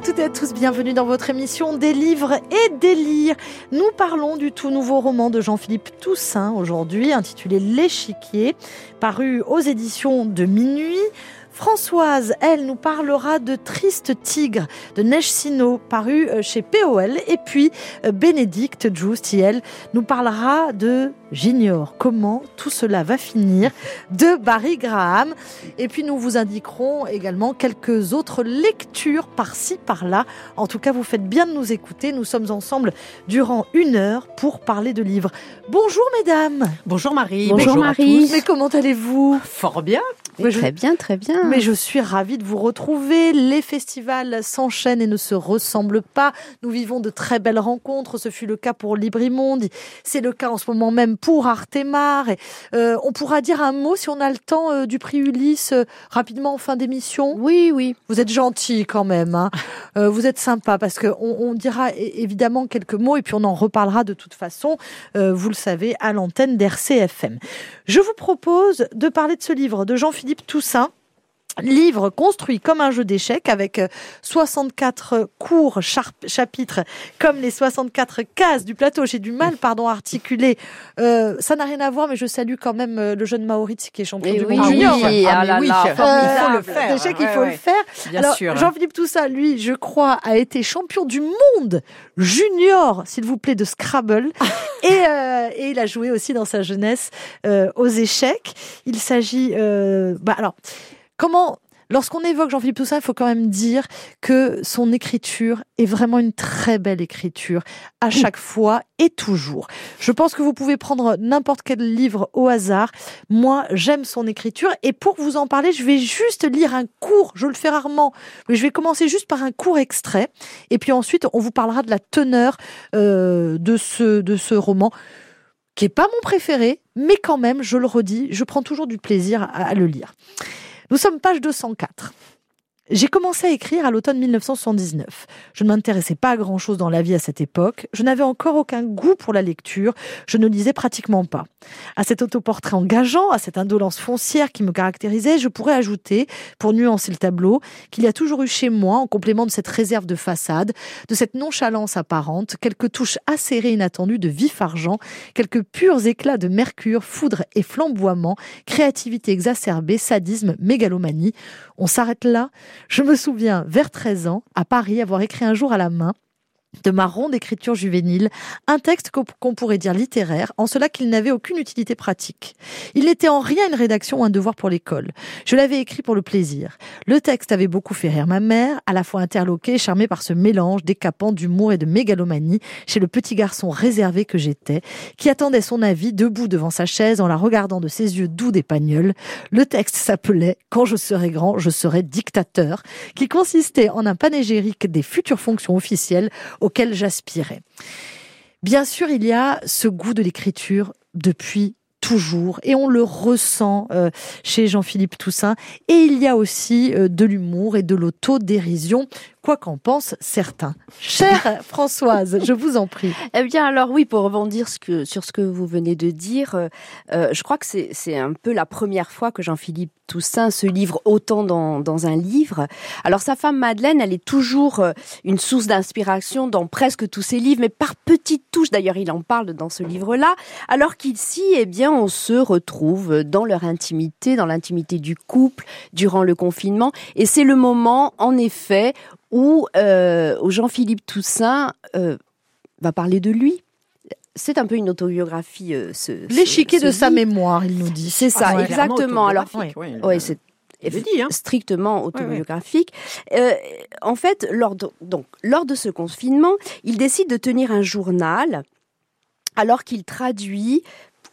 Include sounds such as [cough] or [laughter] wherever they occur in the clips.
À toutes et à tous, bienvenue dans votre émission Des livres et des lires. Nous parlons du tout nouveau roman de Jean-Philippe Toussaint aujourd'hui, intitulé L'échiquier, paru aux éditions de Minuit. Françoise, elle, nous parlera de Triste Tigre de Neige Sino, paru euh, chez POL. Et puis, euh, Bénédicte Just, elle, nous parlera de J'ignore comment tout cela va finir de Barry Graham. Et puis, nous vous indiquerons également quelques autres lectures par-ci, par-là. En tout cas, vous faites bien de nous écouter. Nous sommes ensemble durant une heure pour parler de livres. Bonjour, mesdames. Bonjour, Marie. Bonjour, Marie. Mais comment allez-vous? Fort bien. Très bien, très bien. Mais je suis ravie de vous retrouver. Les festivals s'enchaînent et ne se ressemblent pas. Nous vivons de très belles rencontres. Ce fut le cas pour Librimonde. C'est le cas en ce moment même pour Artemar. Et, euh, on pourra dire un mot si on a le temps euh, du prix Ulysse euh, rapidement en fin d'émission? Oui, oui. Vous êtes gentil quand même. Hein. [laughs] Vous êtes sympa parce que on, on dira évidemment quelques mots et puis on en reparlera de toute façon. vous le savez à l'antenne d'RCFM. Je vous propose de parler de ce livre de Jean-Philippe Toussaint. Livre construit comme un jeu d'échecs avec euh, 64 courts char- chapitres comme les 64 cases du plateau. J'ai du mal, pardon, à articuler. Euh, ça n'a rien à voir, mais je salue quand même euh, le jeune Maurice qui est champion Eh du oui, monde oui, junior. oui, ah oui, là, il faut le Euh, faire. D'échecs, il Ouais, faut le faire. Bien Alors, sûr. Jean-Philippe Toussaint, lui, je crois, a été champion du monde junior, s'il vous plaît, de Scrabble. [laughs] et, euh, et il a joué aussi dans sa jeunesse euh, aux échecs. Il s'agit... euh, bah, alors, comment... Lorsqu'on évoque Jean-Philippe Toussaint, il faut quand même dire que son écriture est vraiment une très belle écriture, à chaque fois et toujours. Je pense que vous pouvez prendre n'importe quel livre au hasard. Moi, j'aime son écriture. Et pour vous en parler, je vais juste lire un court, je le fais rarement, mais je vais commencer juste par un court extrait. Et puis ensuite, on vous parlera de la teneur euh, de, ce, de ce roman qui est pas mon préféré, mais quand même, je le redis, je prends toujours du plaisir à, à le lire. Nous sommes page 204. J'ai commencé à écrire à l'automne 1979. Je ne m'intéressais pas à grand-chose dans la vie à cette époque. Je n'avais encore aucun goût pour la lecture. Je ne lisais pratiquement pas. À cet autoportrait engageant, à cette indolence foncière qui me caractérisait, je pourrais ajouter, pour nuancer le tableau, qu'il y a toujours eu chez moi, en complément de cette réserve de façade, de cette nonchalance apparente, quelques touches acérées inattendues de vif argent, quelques purs éclats de mercure, foudre et flamboiement, créativité exacerbée, sadisme, mégalomanie. On s'arrête là je me souviens, vers 13 ans, à Paris, avoir écrit un jour à la main de ma ronde écriture juvénile, un texte qu'on pourrait dire littéraire, en cela qu'il n'avait aucune utilité pratique. Il n'était en rien une rédaction ou un devoir pour l'école. Je l'avais écrit pour le plaisir. Le texte avait beaucoup fait rire ma mère, à la fois interloquée et charmée par ce mélange décapant d'humour et de mégalomanie chez le petit garçon réservé que j'étais, qui attendait son avis debout devant sa chaise en la regardant de ses yeux doux d'épagneul. Le texte s'appelait Quand je serai grand, je serai dictateur, qui consistait en un panégyrique des futures fonctions officielles auquel j'aspirais. Bien sûr, il y a ce goût de l'écriture depuis toujours et on le ressent euh, chez Jean-Philippe Toussaint et il y a aussi euh, de l'humour et de l'autodérision quoi qu'en pensent certains. Chère [laughs] Françoise, je vous en prie. Eh bien, alors oui, pour rebondir ce que- sur ce que vous venez de dire, euh, euh, je crois que c'est un peu la première fois que Jean-Philippe Toussaint se livre autant dans, dans un livre. Alors, sa femme Madeleine, elle est toujours euh, une source d'inspiration dans presque tous ses livres, mais par petites touches. D'ailleurs, il en parle dans ce livre-là. Alors qu'ici, eh bien, on se retrouve dans leur intimité, dans l'intimité du couple, durant le confinement. Et c'est le moment, en effet, où, euh, où Jean-Philippe Toussaint euh, va parler de lui. C'est un peu une autobiographie. euh, ce, L'échiquier de sa mémoire, il nous dit. C'est ça, Ah, ouais, exactement. Alors, ouais, c'est dit, hein. strictement autobiographique. En fait, lors de, donc, lors de ce confinement, il décide de tenir un journal alors qu'il traduit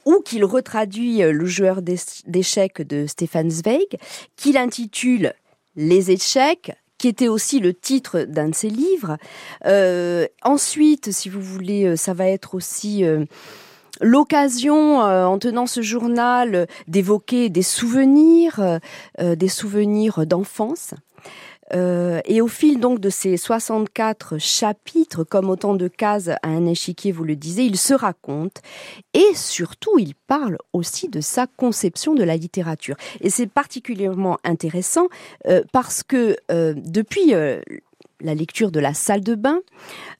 ou qu'il retraduit le joueur d'échecs de Stefan Zweig, qu'il intitule Les échecs, qui était aussi le titre d'un de ses livres. Euh, ensuite, si vous voulez, euh, ça va être aussi euh, l'occasion, en tenant ce journal, d'évoquer des souvenirs, des souvenirs d'enfance. Euh, et au fil donc de ces 64 chapitres, comme autant de cases à un échiquier, vous le disiez, il se raconte et surtout il parle aussi de sa conception de la littérature. Et c'est particulièrement intéressant euh, parce que euh, depuis euh, la lecture de la salle de bain.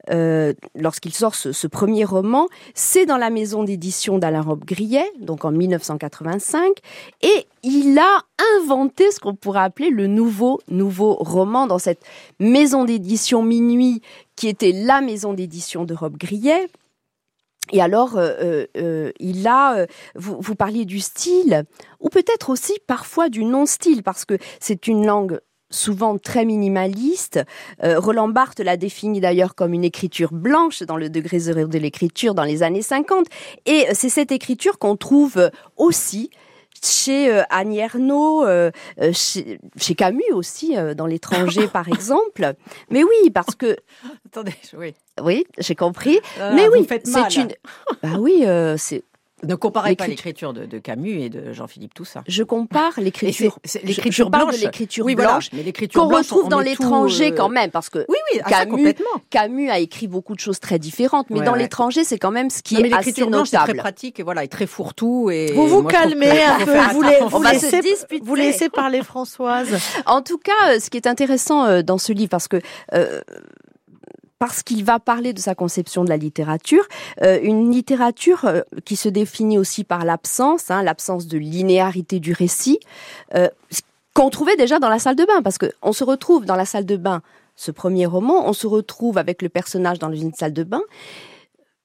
Euh, lorsqu'il sort ce, premier roman, c'est dans la maison d'édition d'Alain Robbe-Grillet, donc en 1985, et il a inventé ce qu'on pourrait appeler le nouveau nouveau roman dans cette maison d'édition Minuit, qui était la maison d'édition de Robbe-Grillet. Et alors, euh, euh, il a, vous, vous parliez du style, ou peut-être aussi parfois du non-style, parce que c'est une langue souvent très minimaliste. Euh, Roland Barthes l'a défini d'ailleurs comme une écriture blanche dans le degré zéro de l'écriture dans les années 50. Et c'est cette écriture qu'on trouve aussi chez euh, Annie Ernaux, euh, chez, Camus aussi, dans l'étranger [laughs] par exemple. Mais oui, parce que... Attendez, oui. Oui, j'ai compris. Mais oui, c'est une... Bah oui, c'est ne comparez pas l'écriture de, Camus et de Jean-Philippe Toussaint. Je compare l'écriture. L'écriture blanche. de l'écriture oui, blanche, mais l'écriture qu'on retrouve dans l'étranger euh, quand même, parce que oui, oui, ah, Camus, Camus a écrit beaucoup de choses très différentes, mais dans l'étranger, c'est quand même ce qui est assez notable. c'est très pratique et voilà, et très fourre-tout. Et vous vous calmez un peu. Vous, vous, laissez, vous laissez parler Françoise. En tout cas, euh, ce qui est intéressant euh, dans ce livre, parce que parce qu'il va parler de sa conception de la littérature, euh, une littérature euh, qui se définit aussi par l'absence, hein, l'absence de linéarité du récit, euh, qu'on trouvait déjà dans la salle de bain, parce qu'on se retrouve dans la salle de bain, ce premier roman, on se retrouve avec le personnage dans une salle de bain,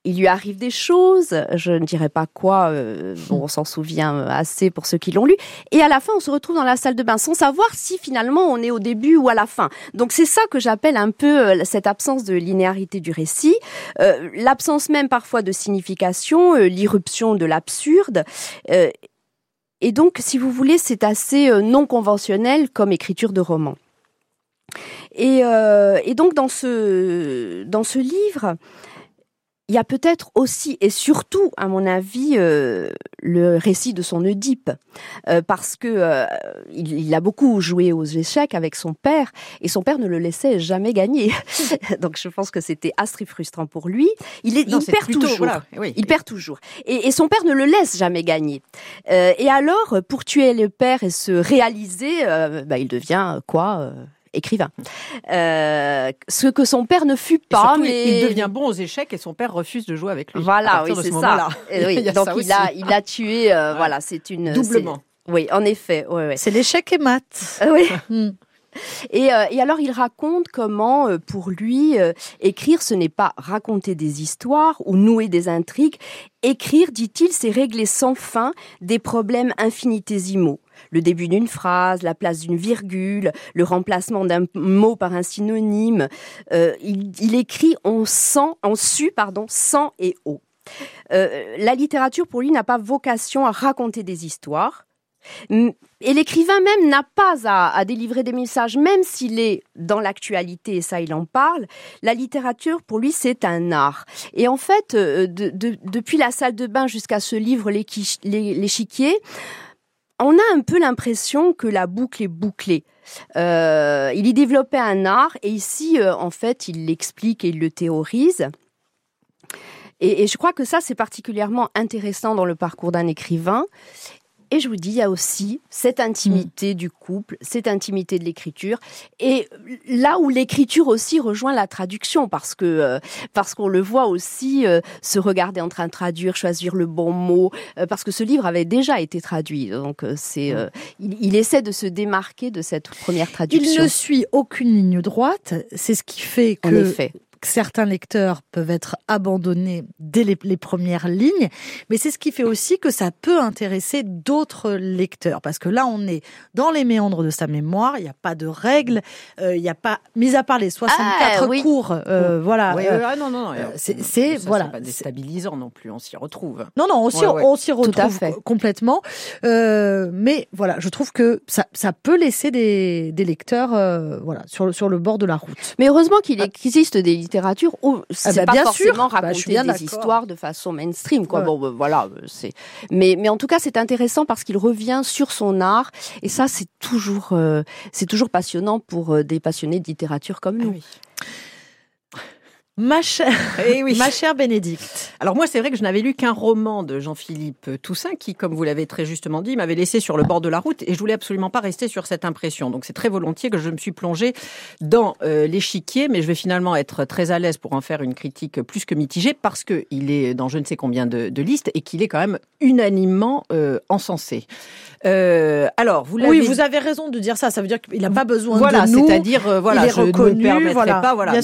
il lui arrive des choses, je ne dirais pas quoi, euh, on [laughs] s'en souvient assez pour ceux qui l'ont lu, et à la fin on se retrouve dans la salle de bain sans savoir si finalement on est au début ou à la fin. Donc c'est ça que j'appelle un peu euh, cette absence de linéarité du récit, euh, l'absence même parfois de signification, l'irruption de l'absurde. et donc si vous voulez c'est assez non conventionnel comme écriture de roman. Et, et donc dans ce, dans ce livre, il y a peut-être aussi et surtout, à mon avis, euh, le récit de son Oedipe, euh, parce que euh, il, a beaucoup joué aux échecs avec son père, et son père ne le laissait jamais gagner. [laughs] Donc je pense que c'était assez frustrant pour lui. Il, est, il perd toujours. Il perd toujours. Et, son père ne le laisse jamais gagner. et alors, pour tuer le père et se réaliser, bah, il devient quoi écrivain. Euh, ce que son père ne fut pas, mais il devient bon aux échecs et son père refuse de jouer avec lui. Voilà, oui, c'est ça. [laughs] donc il a, il a tué. Euh, voilà, c'est une doublement. Oui, en effet. C'est l'échec et maths. Euh, oui. [laughs] Hmm. Et, et, alors il raconte comment, pour lui, écrire, ce n'est pas raconter des histoires ou nouer des intrigues. Écrire, dit-il, c'est régler sans fin des problèmes infinitésimaux le début d'une phrase, la place d'une virgule, le remplacement d'un mot par un synonyme. Euh, il, écrit en sang, en su, pardon, sang et eau. Euh, la littérature, pour lui, n'a pas vocation à raconter des histoires. Et l'écrivain même n'a pas à, délivrer des messages, même s'il est dans l'actualité, et ça il en parle. La littérature, pour lui, c'est un art. Et en fait, euh, depuis la salle de bain jusqu'à ce livre, L'échiquier, on a un peu l'impression que la boucle est bouclée. Euh, il y développait un art et ici, euh, en fait, il l'explique et il le théorise. et, je crois que ça, c'est particulièrement intéressant dans le parcours d'un écrivain. Et je vous dis, il y a aussi cette intimité mm. du couple, cette intimité de l'écriture, et là où l'écriture aussi rejoint la traduction, parce que euh, parce qu'on le voit aussi euh, se regarder en train de traduire, choisir le bon mot, euh, parce que ce livre avait déjà été traduit, donc c'est mm. il, il, essaie de se démarquer de cette première traduction. Il ne suit aucune ligne droite, c'est ce qui fait que. Certains lecteurs peuvent être abandonnés dès les, premières lignes, mais c'est ce qui fait aussi que ça peut intéresser d'autres lecteurs, parce que là, on est dans les méandres de sa mémoire, il n'y a pas de règles, euh, il n'y a pas, mis à part les 64 ah, cours, euh, voilà. Oui, euh, non, non, non. C'est voilà. pas déstabilisant non plus, on s'y retrouve. Non, non, on s'y retrouve complètement. mais voilà, je trouve que ça, ça peut laisser des, des lecteurs voilà, sur, sur le bord de la route. Mais heureusement qu'il ah. existe des littérature où ah c'est bah, pas bien forcément sûr. Bah, raconter des histoires de façon mainstream quoi. Bon bah, voilà, c'est mais mais en tout cas, c'est intéressant parce qu'il revient sur son art et ça c'est toujours euh, c'est toujours passionnant pour euh, des passionnés de littérature comme ah nous. Ma chère, Eh oui. ma chère Bénédicte. Alors moi, c'est vrai que je n'avais lu qu'un roman de Jean-Philippe Toussaint qui, comme vous l'avez très justement dit, m'avait laissé sur le bord de la route et je voulais absolument pas rester sur cette impression. Donc c'est très volontiers que je me suis plongée dans euh, l'échiquier, mais je vais finalement être très à l'aise pour en faire une critique plus que mitigée parce que il est dans je ne sais combien de, de listes et qu'il est quand même unanimement euh, encensé. Euh, alors vous l'avez Oui, vous avez raison de dire ça. Ça veut dire qu'il n'a pas besoin voilà, de nous. c'est-à-dire euh, voilà, je ne me permettrai voilà, pas voilà,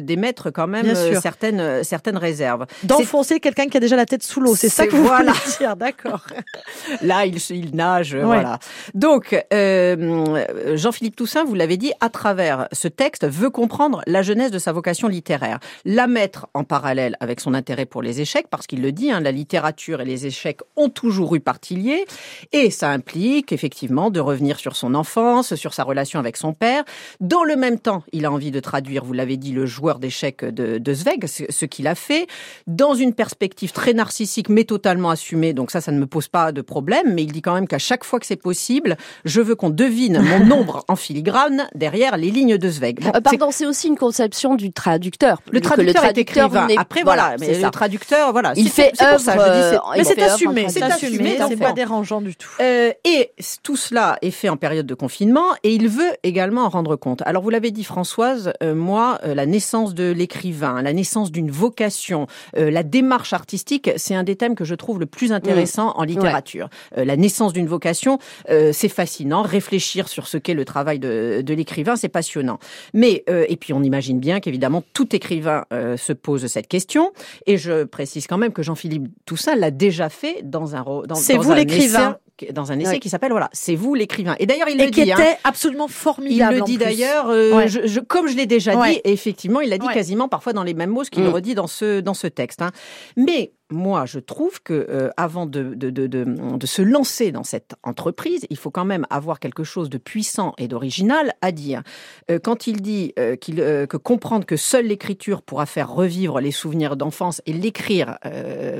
d'émettre quand même certaines certaines réserves. D'enfoncer quelqu'un qui a déjà la tête sous l'eau. C'est ça que vous voilà. voulez dire, d'accord. [laughs] Là, il, nage, Ouais. voilà. Donc, euh, Jean-Philippe Toussaint, vous l'avez dit, à travers ce texte, veut comprendre la jeunesse de sa vocation littéraire, la mettre en parallèle avec son intérêt pour les échecs, parce qu'il le dit, hein, la littérature et les échecs ont toujours eu partie liée, et ça implique effectivement de revenir sur son enfance, sur sa relation avec son père. Dans le même temps, il a envie de traduire, vous l'avez dit, le joueur d'échecs de, de Zweig, ce, ce qu'il a fait, dans une perspective très narcissique, mais totalement assumée. Donc ça, ça ne me pose pas de problème. Mais il dit quand même qu'à chaque fois que c'est possible, je veux qu'on devine mon [laughs] nombre en filigrane derrière les lignes de Zweig. Bon, Euh, c'est- pardon, c'est aussi une conception du traducteur. le Que traducteur, est écrivain. n'est- Après, voilà, mais le ça. traduceur, voilà. Il fait pour ça, je dis, œuvre, euh, Mais il c'est œuvre assumé, c'est assumé, c'est pas dérangeant du tout. Euh, et tout cela est fait en période de confinement et il veut également en rendre compte. Alors vous l'avez dit Françoise, euh, moi, euh, la naissance de l'écrivain, la naissance d'une vocation, euh, la démarche artistique, c'est un des thèmes que je trouve le plus intéressant en littérature. Euh, la naissance d'une vocation, euh, c'est fascinant. Réfléchir sur ce qu'est le travail de, de l'écrivain, c'est passionnant. Mais euh, et puis on imagine bien qu'évidemment tout écrivain se pose cette question. Et je précise quand même que Jean-Philippe Toussaint l'a déjà fait dans un dans, C'est vous l'écrivain. Dans un essai qui s'appelle voilà, c'est vous l'écrivain. Et d'ailleurs il Et le qui dit. hein. était absolument Il formidable. le en dit d'ailleurs, euh, Ouais. je, je- comme je l'ai déjà Ouais. dit, et effectivement, il l'a dit Ouais. quasiment parfois dans les mêmes mots, ce qu'il Mm. redit dans ce dans ce texte. hein. Mais moi, je trouve que euh, avant de, de, de, de, se lancer dans cette entreprise, il faut quand même avoir quelque chose de puissant et d'original à dire. Euh, quand il dit euh, euh, que comprendre que seule l'écriture pourra faire revivre les souvenirs d'enfance et l'écrire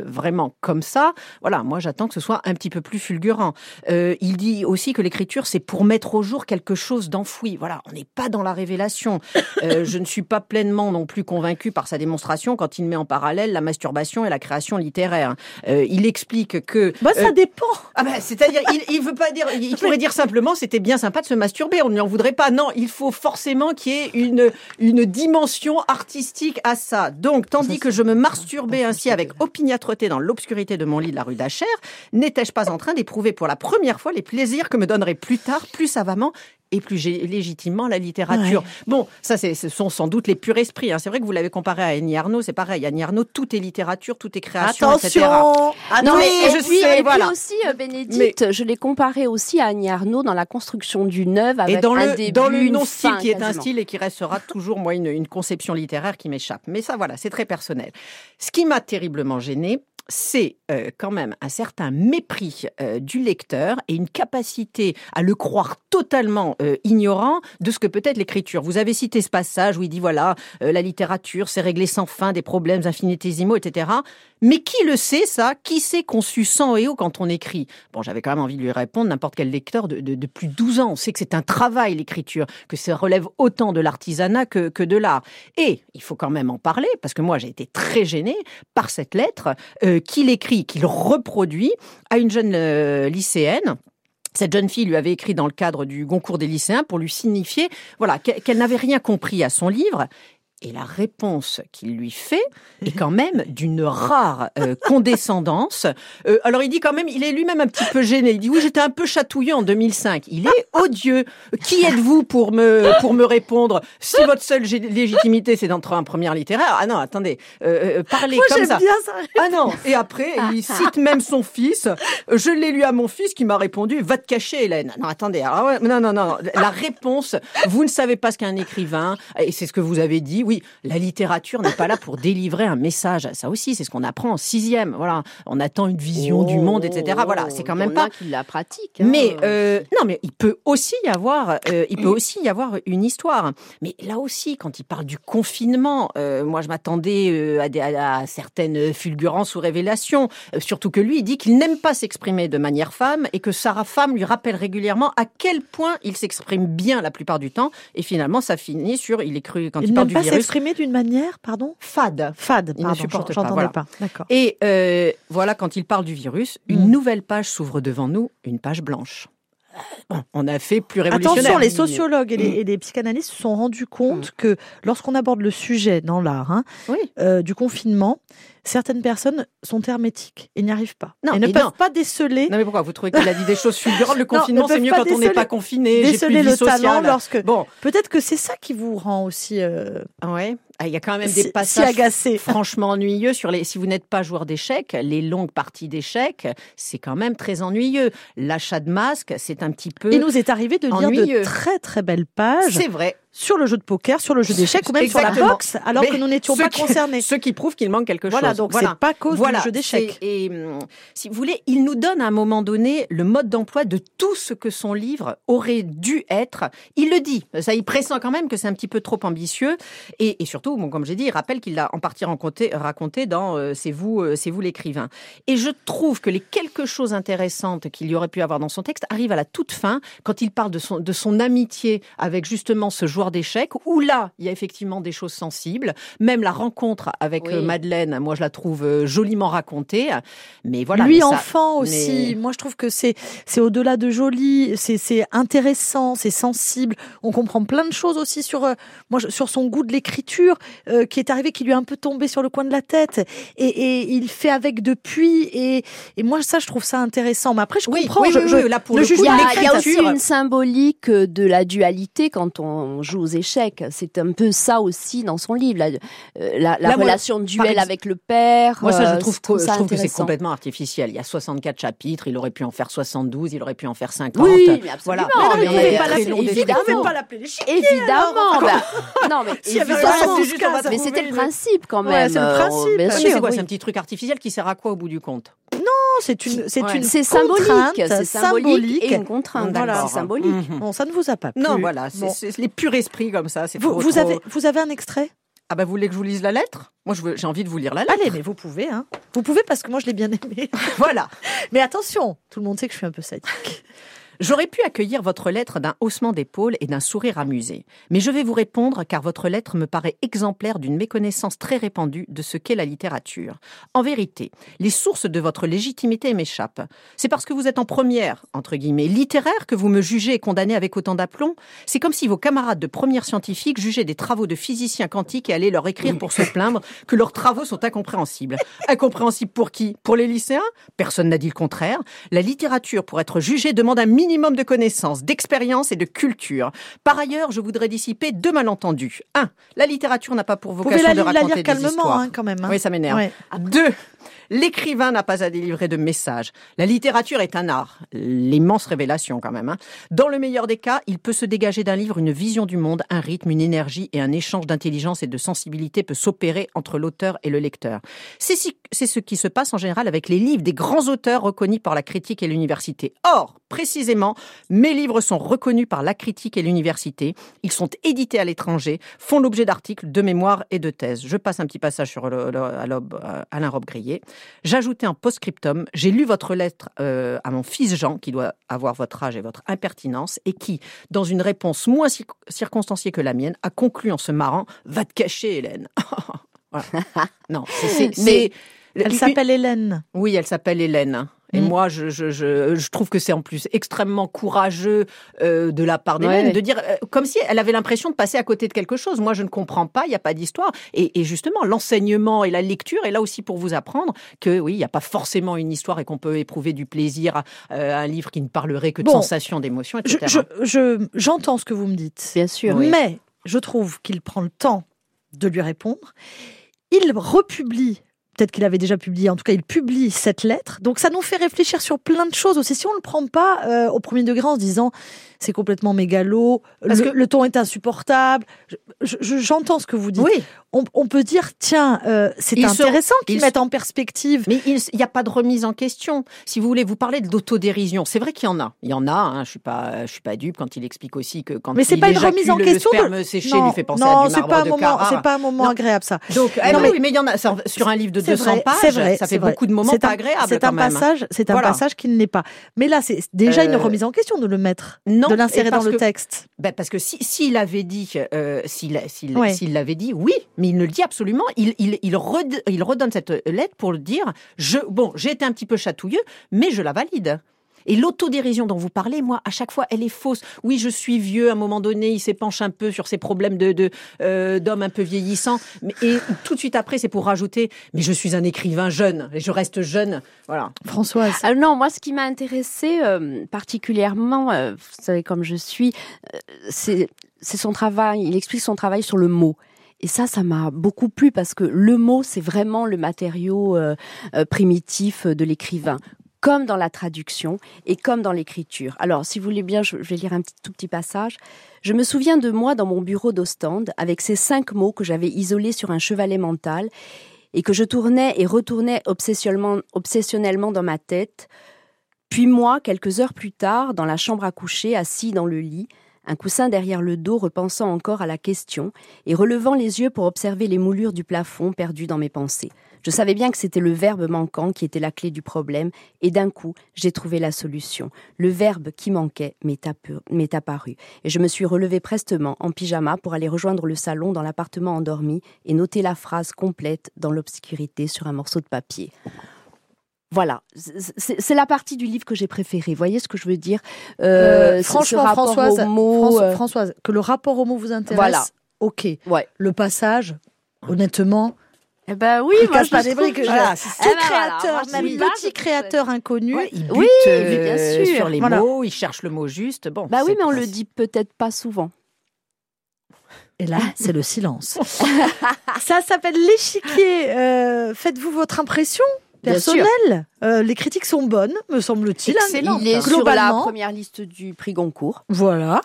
vraiment comme ça, voilà, moi j'attends que ce soit un petit peu plus fulgurant. Il dit aussi que l'écriture c'est pour mettre au jour quelque chose d'enfoui. Voilà, on n'est pas dans la révélation. Je ne suis pas pleinement non plus convaincu par sa démonstration quand il met en parallèle la masturbation et la création littéraire. Euh, il explique que Bah, ça euh, dépend. ah ben, c'est-à-dire, il, il veut pas dire, il [laughs] pourrait dire simplement, c'était bien sympa de se masturber, on ne lui en voudrait pas. Non, il faut forcément qu'il y ait une, une dimension artistique à ça. Donc, tandis que je me masturbais ainsi avec opiniâtreté dans l'obscurité de mon lit de la rue d'Achères, n'étais-je pas en train d'éprouver pour la première fois les plaisirs que me donnerait plus tard, plus savamment et plus légitimement la littérature? Bon, ça, c'est, ce sont sans doute les purs esprits. hein. C'est vrai que vous l'avez comparé à Annie Arnaud, c'est pareil. Annie Arnaud, tout est littérature, tout est création, Attention. Non, mais et je puis, sais, et puis aussi, euh, Bénédicte, je l'ai comparé aussi à Annie Arnaud dans la construction d'une œuvre avec Et dans un le, début, dans le une non-style qui est un style et qui restera toujours, moi, une, une conception littéraire qui m'échappe. Mais ça, voilà, c'est très personnel. Ce qui m'a terriblement gêné, c'est euh, quand même un certain mépris euh, du lecteur et une capacité à le croire totalement euh, ignorant de ce que peut être l'écriture. Vous avez cité ce passage où il dit voilà, la littérature, c'est régler sans fin des problèmes infinitésimaux, etc. Mais qui le sait, ça? Qui sait qu'on sue sang et eau quand on écrit? Bon, j'avais quand même envie de lui répondre, n'importe quel lecteur de, plus de 12 ans. On sait que c'est un travail, l'écriture, que ça relève autant de l'artisanat que, que de l'art. Et il faut quand même en parler, parce que moi, j'ai été très gênée par cette lettre euh, qu'il écrit, qu'il reproduit à une jeune euh, lycéenne. Cette jeune fille lui avait écrit dans le cadre du concours des lycéens pour lui signifier voilà, qu'elle n'avait rien compris à son livre. Et la réponse qu'il lui fait est quand même d'une rare euh, [laughs] condescendance. Euh, alors il dit quand même, il est lui-même un petit peu gêné. Il dit oui, j'étais un peu chatouillé en 2005. Il est [laughs] odieux. Qui êtes-vous pour me pour me répondre? Si votre seule légitimité c'est d'entrer en première littéraire, ah non, attendez, euh, parlez Moi, comme ça. bien ça. Ah non Et après, [laughs] il cite même son fils. Je l'ai lu à mon fils qui m'a répondu Va te cacher, Hélène. Non, attendez. ah ouais, non, non, non. La réponse, vous ne savez pas ce qu'est un écrivain. Et c'est ce que vous avez dit. Oui, la littérature n'est pas là pour [laughs] délivrer un message. Ça aussi, c'est ce qu'on apprend en sixième. Voilà. On attend une vision du monde, etc. Voilà. C'est quand Oh, même pas. qui la pratique. hein. Mais euh, non, mais il peut aussi y avoir, euh, il peut aussi y avoir une histoire. Mais là aussi, quand il parle du confinement, euh, moi je m'attendais à, des- à- à certaines fulgurances ou révélations. Surtout que lui, il dit qu'il n'aime pas s'exprimer de manière femme et que Sarah Femme lui rappelle régulièrement à quel point il s'exprime bien la plupart du temps. Et finalement, ça finit sur il est cru quand il, Il parle du pas virus. s'exprimer d'une manière, pardon Fade. Fade, Il pardon, pas, j'entendais voilà. pas. D'accord. Et euh, voilà, quand il parle du virus, une Mm. nouvelle page s'ouvre devant nous, une page blanche. Bon, on a fait plus révolutionnaire. Attention, les sociologues et les, et les psychanalystes se sont rendus compte Mm. que lorsqu'on aborde le sujet dans l'art hein, Oui. euh, du confinement, certaines personnes sont hermétiques et n'y arrivent pas. Non, et ne peuvent non. pas déceler, Non mais pourquoi Vous trouvez qu'il a dit des choses fulgurantes Le confinement, ne c'est mieux quand on n'est pas confiné. Déceler le talent sociale. lorsque. Bon, Peut-être que c'est ça qui vous rend aussi euh, ouais. Ah, Il y a quand même des passages agacé. [laughs] franchement ennuyeux sur les. Si vous n'êtes pas joueur d'échecs, les longues parties d'échecs, c'est quand même très ennuyeux. L'achat de masques, c'est un petit peu. Il nous est arrivé de lire Ennuyeux. de très très belles pages C'est vrai. Sur le jeu de poker, sur le jeu d'échecs ou même sur la boxe, alors Mais que nous n'étions pas qui- concernés. [laughs] Ce qui prouve qu'il manque quelque Voilà, chose. donc c'est pas cause Voilà, du jeu d'échecs. Et hum, si vous voulez, il nous donne à un moment donné le mode d'emploi de tout ce que son livre aurait dû être. Il le dit. Ça, il pressent quand même que c'est un petit peu trop ambitieux. Et, et surtout, bon, comme j'ai dit, il rappelle qu'il l'a en partie raconté, raconté dans euh, C'est vous, euh, c'est vous l'écrivain. Et je trouve que les quelque chose intéressantes qu'il y aurait pu avoir dans son texte arrivent à la toute fin, quand il parle de son, de son amitié avec justement ce joueur d'échecs, où là, il y a effectivement des choses sensibles. Même la rencontre avec Oui. euh, Madeleine, moi, je la trouve euh, joliment racontée. Mais voilà. Lui mais ça- enfant aussi. Moi je trouve que c'est c'est au-delà de joli, c'est c'est intéressant, c'est sensible. On comprend plein de choses aussi sur euh, moi sur son goût de l'écriture euh, qui est arrivé, qui lui est un peu tombé sur le coin de la tête et, et il fait avec depuis et, et moi ça je trouve ça intéressant. Mais après je Oui, comprends. oui, je, là, pour le juge coup, Il y, a, aussi une symbolique de la dualité quand on joue aux échecs. C'est un peu ça aussi dans son livre, la, euh, la, la Là, moi, relation duel avec le père. Moi, ça, euh, je trouve, trouve que, je ça trouve que c'est complètement artificiel. Il y a 64 chapitres, il aurait pu en faire 72, il aurait pu en faire 50. Oui, mais absolument. Voilà. Mais Mais non, on mais défauts. Faut pas l'appeler chiens. Évidemment. bah, [laughs] non, mais trouver c'était le principe quand Ouais, même. c'est le euh, principe. sûr, c'est quoi oui. C'est un petit truc artificiel qui sert à quoi au bout du compte? Non, c'est une c'est Ouais. une C'est symbolique, c'est symbolique et une contrainte. Voilà. C'est symbolique. Mhm. Bon, ça ne vous a pas plu. Non, voilà, c'est Bon. les purs esprits comme ça. c'est Vous, trop- vous trop- avez vous avez un extrait? Ah bah vous voulez que je vous lise la lettre? Moi, j'ai envie de vous lire la lettre. Allez, mais vous pouvez, hein. Vous pouvez parce que moi je l'ai bien aimé. [laughs] Voilà. Mais attention, tout le monde sait que je suis un peu sadique. J'aurais pu accueillir votre lettre d'un haussement d'épaule et d'un sourire amusé. Mais je vais vous répondre car votre lettre me paraît exemplaire d'une méconnaissance très répandue de ce qu'est la littérature. En vérité, les sources de votre légitimité m'échappent. C'est parce que vous êtes en première, entre guillemets, littéraire que vous me jugez et condamnez avec autant d'aplomb. C'est comme si vos camarades de première scientifique jugeaient des travaux de physiciens quantiques et allaient leur écrire pour se plaindre que leurs travaux sont incompréhensibles. Incompréhensibles pour qui? Pour les lycéens? Personne n'a dit le contraire. La littérature, pour être jugée, demande un minimum de connaissances, d'expérience et de culture. Par ailleurs, je voudrais dissiper deux malentendus. Un, la littérature n'a pas pour Vous pouvez vocation la, de li- la raconter lire des calmement, histoires. hein, quand même. hein. Oui, ça m'énerve. Ouais. Deux, l'écrivain n'a pas à délivrer de messages. La littérature est un art. L'immense révélation quand même. hein. Dans le meilleur des cas, il peut se dégager d'un livre une vision du monde, un rythme, une énergie et un échange d'intelligence et de sensibilité peut s'opérer entre l'auteur et le lecteur. C'est ce qui se passe en général avec les livres des grands auteurs reconnus par la critique et l'université. Or, précisément, mes livres sont reconnus par la critique et l'université. Ils sont édités à l'étranger, font l'objet d'articles, de mémoires et de thèses. Je passe un petit passage sur à Alain Robbe-Grillet. J'ajoutais un post-scriptum. J'ai lu votre lettre euh, à mon fils Jean, qui doit avoir votre âge et votre impertinence, et qui, dans une réponse moins cir- circonstanciée que la mienne, a conclu en se marrant Va te cacher, Hélène. [laughs] Voilà. Non, c'est- [laughs] Elle s'appelle Hélène. oui, elle s'appelle Hélène. Et Mm. moi, je, je, je, je trouve que c'est en plus extrêmement courageux euh, de la part d'Hélène Ouais. de dire euh, comme si elle avait l'impression de passer à côté de quelque chose. Moi, je ne comprends pas, il n'y a pas d'histoire. Et, et justement, l'enseignement et la lecture est là aussi pour vous apprendre que oui, il n'y a pas forcément une histoire et qu'on peut éprouver du plaisir à, euh, à un livre qui ne parlerait que de Bon. sensations, d'émotions, etc. je- je- J'entends ce que vous me dites. Bien sûr. Oui. Mais je trouve qu'il prend le temps de lui répondre. Il republie, peut-être qu'il avait déjà publié, en tout cas il publie cette lettre. Donc ça nous fait réfléchir sur plein de choses aussi. Si on ne le prend pas euh, au premier degré en se disant c'est complètement mégalo, Parce le, que- le ton est insupportable, je- je- j'entends ce que vous dites. Oui, On, on peut dire, tiens, euh, c'est intéressant qu'ils se- mettent en perspective. mais il n'y a pas de remise en question. Si vous voulez, vous parlez d'autodérision. C'est vrai qu'il y en a. Il y en a. Hein, je suis pas, je suis pas dupe quand il explique aussi que quand Mais c'est pas une remise en le question de- sperme séché non, lui fait penser non, à du marbre pas un de moment, c'est pas un moment agréable ça. Donc, Non, oui, mais- oui, mais il y en a sur un livre de 200 vrai, pages, c'est vrai, ça fait vrai. beaucoup de moments C'est pas un- agréables C'est quand un même. passage, c'est un Voilà. passage qui ne l'est pas. Mais là, c'est déjà une Euh, remise en question de le mettre, Non, de l'insérer dans le texte. Ben, parce que si s'il avait dit, euh, s'il Ouais. l'avait dit, oui, mais il ne le dit absolument. Il il il, red- il redonne cette lettre pour le dire. Je bon, j'ai été un petit peu chatouilleux, mais je la valide. Et l'autodérision dont vous parlez, moi, à chaque fois, elle est fausse. Oui, je suis vieux. À un moment donné, il s'épanche un peu sur ses problèmes de de, euh, d'homme un peu vieillissant. Mais, et tout de suite après, c'est pour rajouter. Mais je suis un écrivain jeune et je reste jeune. Voilà. Françoise. Alors non, moi, ce qui m'a intéressé euh, particulièrement, euh, vous savez comme je suis, euh, c'est c'est son travail. Il explique son travail sur le mot. Et ça, ça m'a beaucoup plu parce que le mot, c'est vraiment le matériau euh, euh, primitif de l'écrivain, comme dans la traduction et comme dans l'écriture. Alors, si vous voulez bien, je vais lire un tout petit passage. Je me souviens de moi dans mon bureau d'Ostende avec ces cinq mots que j'avais isolés sur un chevalet mental et que je tournais et retournais obsessionnellement, obsessionnellement dans ma tête. Puis moi, quelques heures plus tard, dans la chambre à coucher, assis dans le lit, un coussin derrière le dos, repensant encore à la question et relevant les yeux pour observer les moulures du plafond perdues dans mes pensées. Je savais bien que c'était le verbe manquant qui était la clé du problème, et d'un coup, j'ai trouvé la solution. Le verbe qui manquait m'est apparu, et je me suis relevée prestement en pyjama pour aller rejoindre le salon dans l'appartement endormi et noter la phrase complète dans l'obscurité sur un morceau de papier. Voilà, c'est la partie du livre que j'ai préférée. Voyez ce que je veux dire? Euh, franchement, Françoise, François- euh, Françoise, que le rapport au mot vous intéresse, Voilà. ok. Ouais. Le passage, honnêtement, Eh ben oui, il moi, casse je pas des briques. Voilà, Eh ben créateur, même petit créateur inconnu, Ouais, il bute Oui, euh, bien sûr. sur les Voilà. mots, il cherche le mot juste. Bon. Bah oui, mais on le dit peut-être pas souvent. Et là, [laughs] c'est le silence. [laughs] Ça s'appelle l'échiquier. Euh, Faites-vous votre impression personnelle? Euh, les critiques sont bonnes, me semble-t-il. hein. Excellent. Il est sur la première liste du prix Goncourt. Voilà.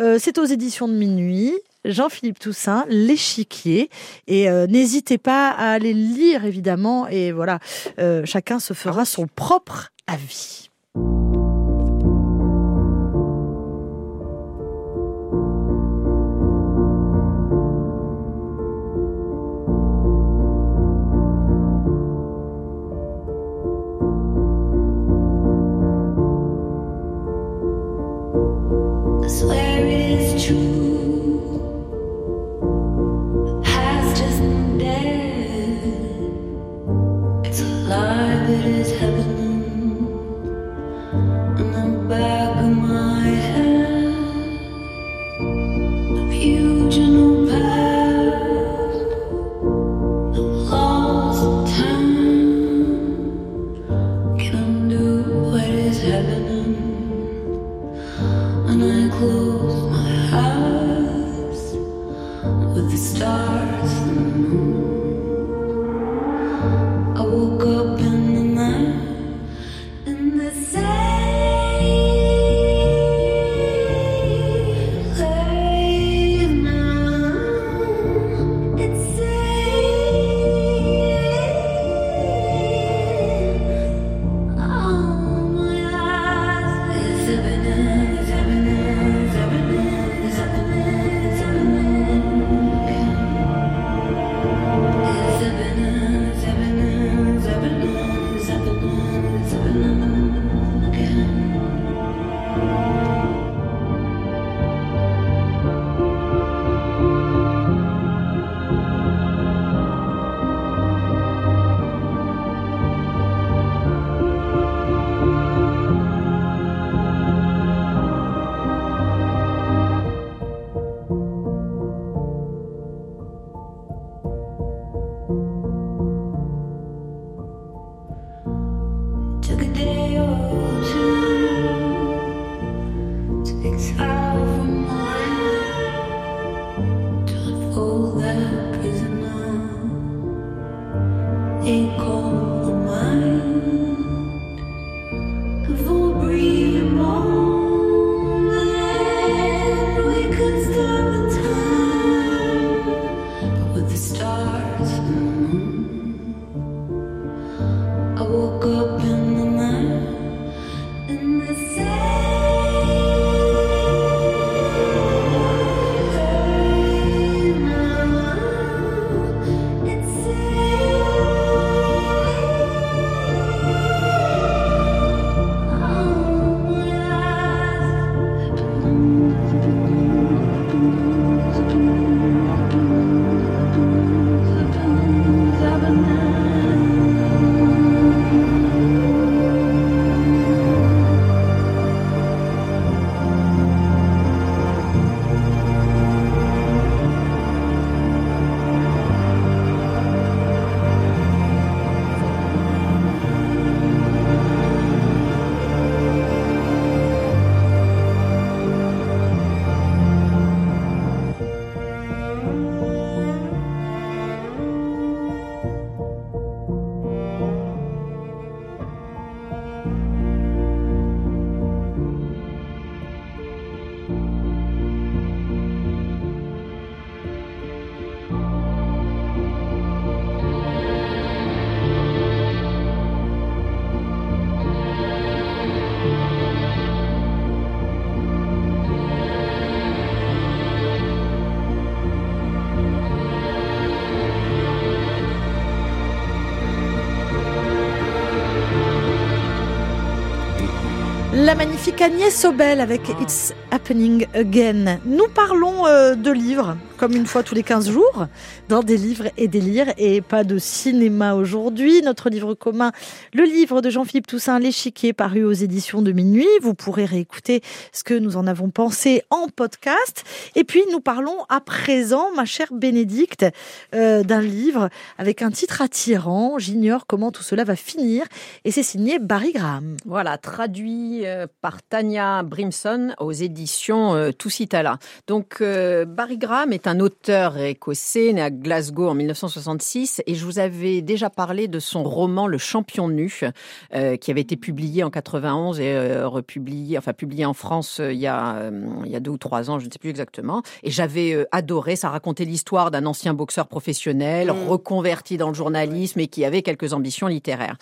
Euh, c'est aux éditions de minuit. Jean-Philippe Toussaint, l'échiquier. Et euh, n'hésitez pas à aller le lire, évidemment. Et voilà, euh, chacun se fera son propre avis. Seven. Agnès Sobel avec It's Happening Again. Nous parlons euh, de livres, comme une fois tous les 15 jours, dans des livres et des lires, et pas de cinéma aujourd'hui. Notre livre commun, le livre de Jean-Philippe Toussaint, L'échiquier, paru aux éditions de Minuit. Vous pourrez réécouter ce que nous en avons pensé en podcast. Et puis, nous parlons à présent, ma chère Bénédicte, euh, d'un livre avec un titre attirant. J'ignore comment tout cela va finir. Et c'est signé Barry Graham. Voilà, traduit euh, par Tania Brimson aux éditions euh, Tusitala. Donc, euh, Barry Graham est un auteur écossais né à Glasgow en 1966 et je vous avais déjà parlé de son roman Le Champion nu, euh, qui avait été publié en 91 et euh, republié, enfin publié en France il y a il y a deux ou trois ans, je ne sais plus exactement. Et j'avais adoré. Ça racontait l'histoire d'un ancien boxeur professionnel Mm. reconverti dans le journalisme et qui avait quelques ambitions littéraires.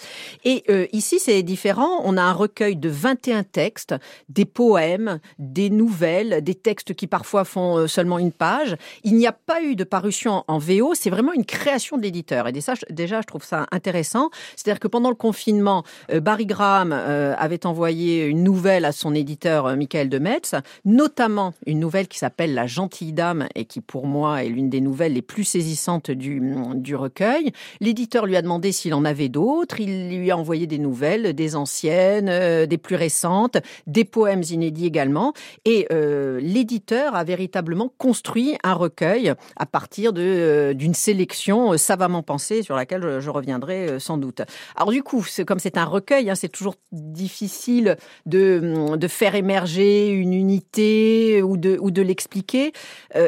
Et ici, c'est différent. On a un recueil de 21 textes, des poèmes, des nouvelles, des textes qui parfois font euh, seulement une page. Il n'y a pas eu de parution en VO. C'est vraiment une création de l'éditeur. Et déjà, je- trouve ça intéressant. C'est-à-dire que pendant le confinement, euh, Barry Graham euh, avait envoyé une nouvelle à son éditeur Michael de Metz, notamment une nouvelle qui s'appelle La gentille dame et qui, pour moi, est l'une des nouvelles les plus saisissantes du, du recueil. L'éditeur lui a demandé s'il en avait d'autres. Il lui a envoyé des nouvelles, des anciennes, des plus récentes, des poèmes inédits également. Et euh, l'éditeur a véritablement construit un recueil à partir de, euh, d'une sélection euh, savamment pensée sur laquelle je, reviendrai sans doute. Alors du coup, comme c'est un recueil, hein, c'est toujours difficile de, de faire émerger une unité ou de, ou de l'expliquer.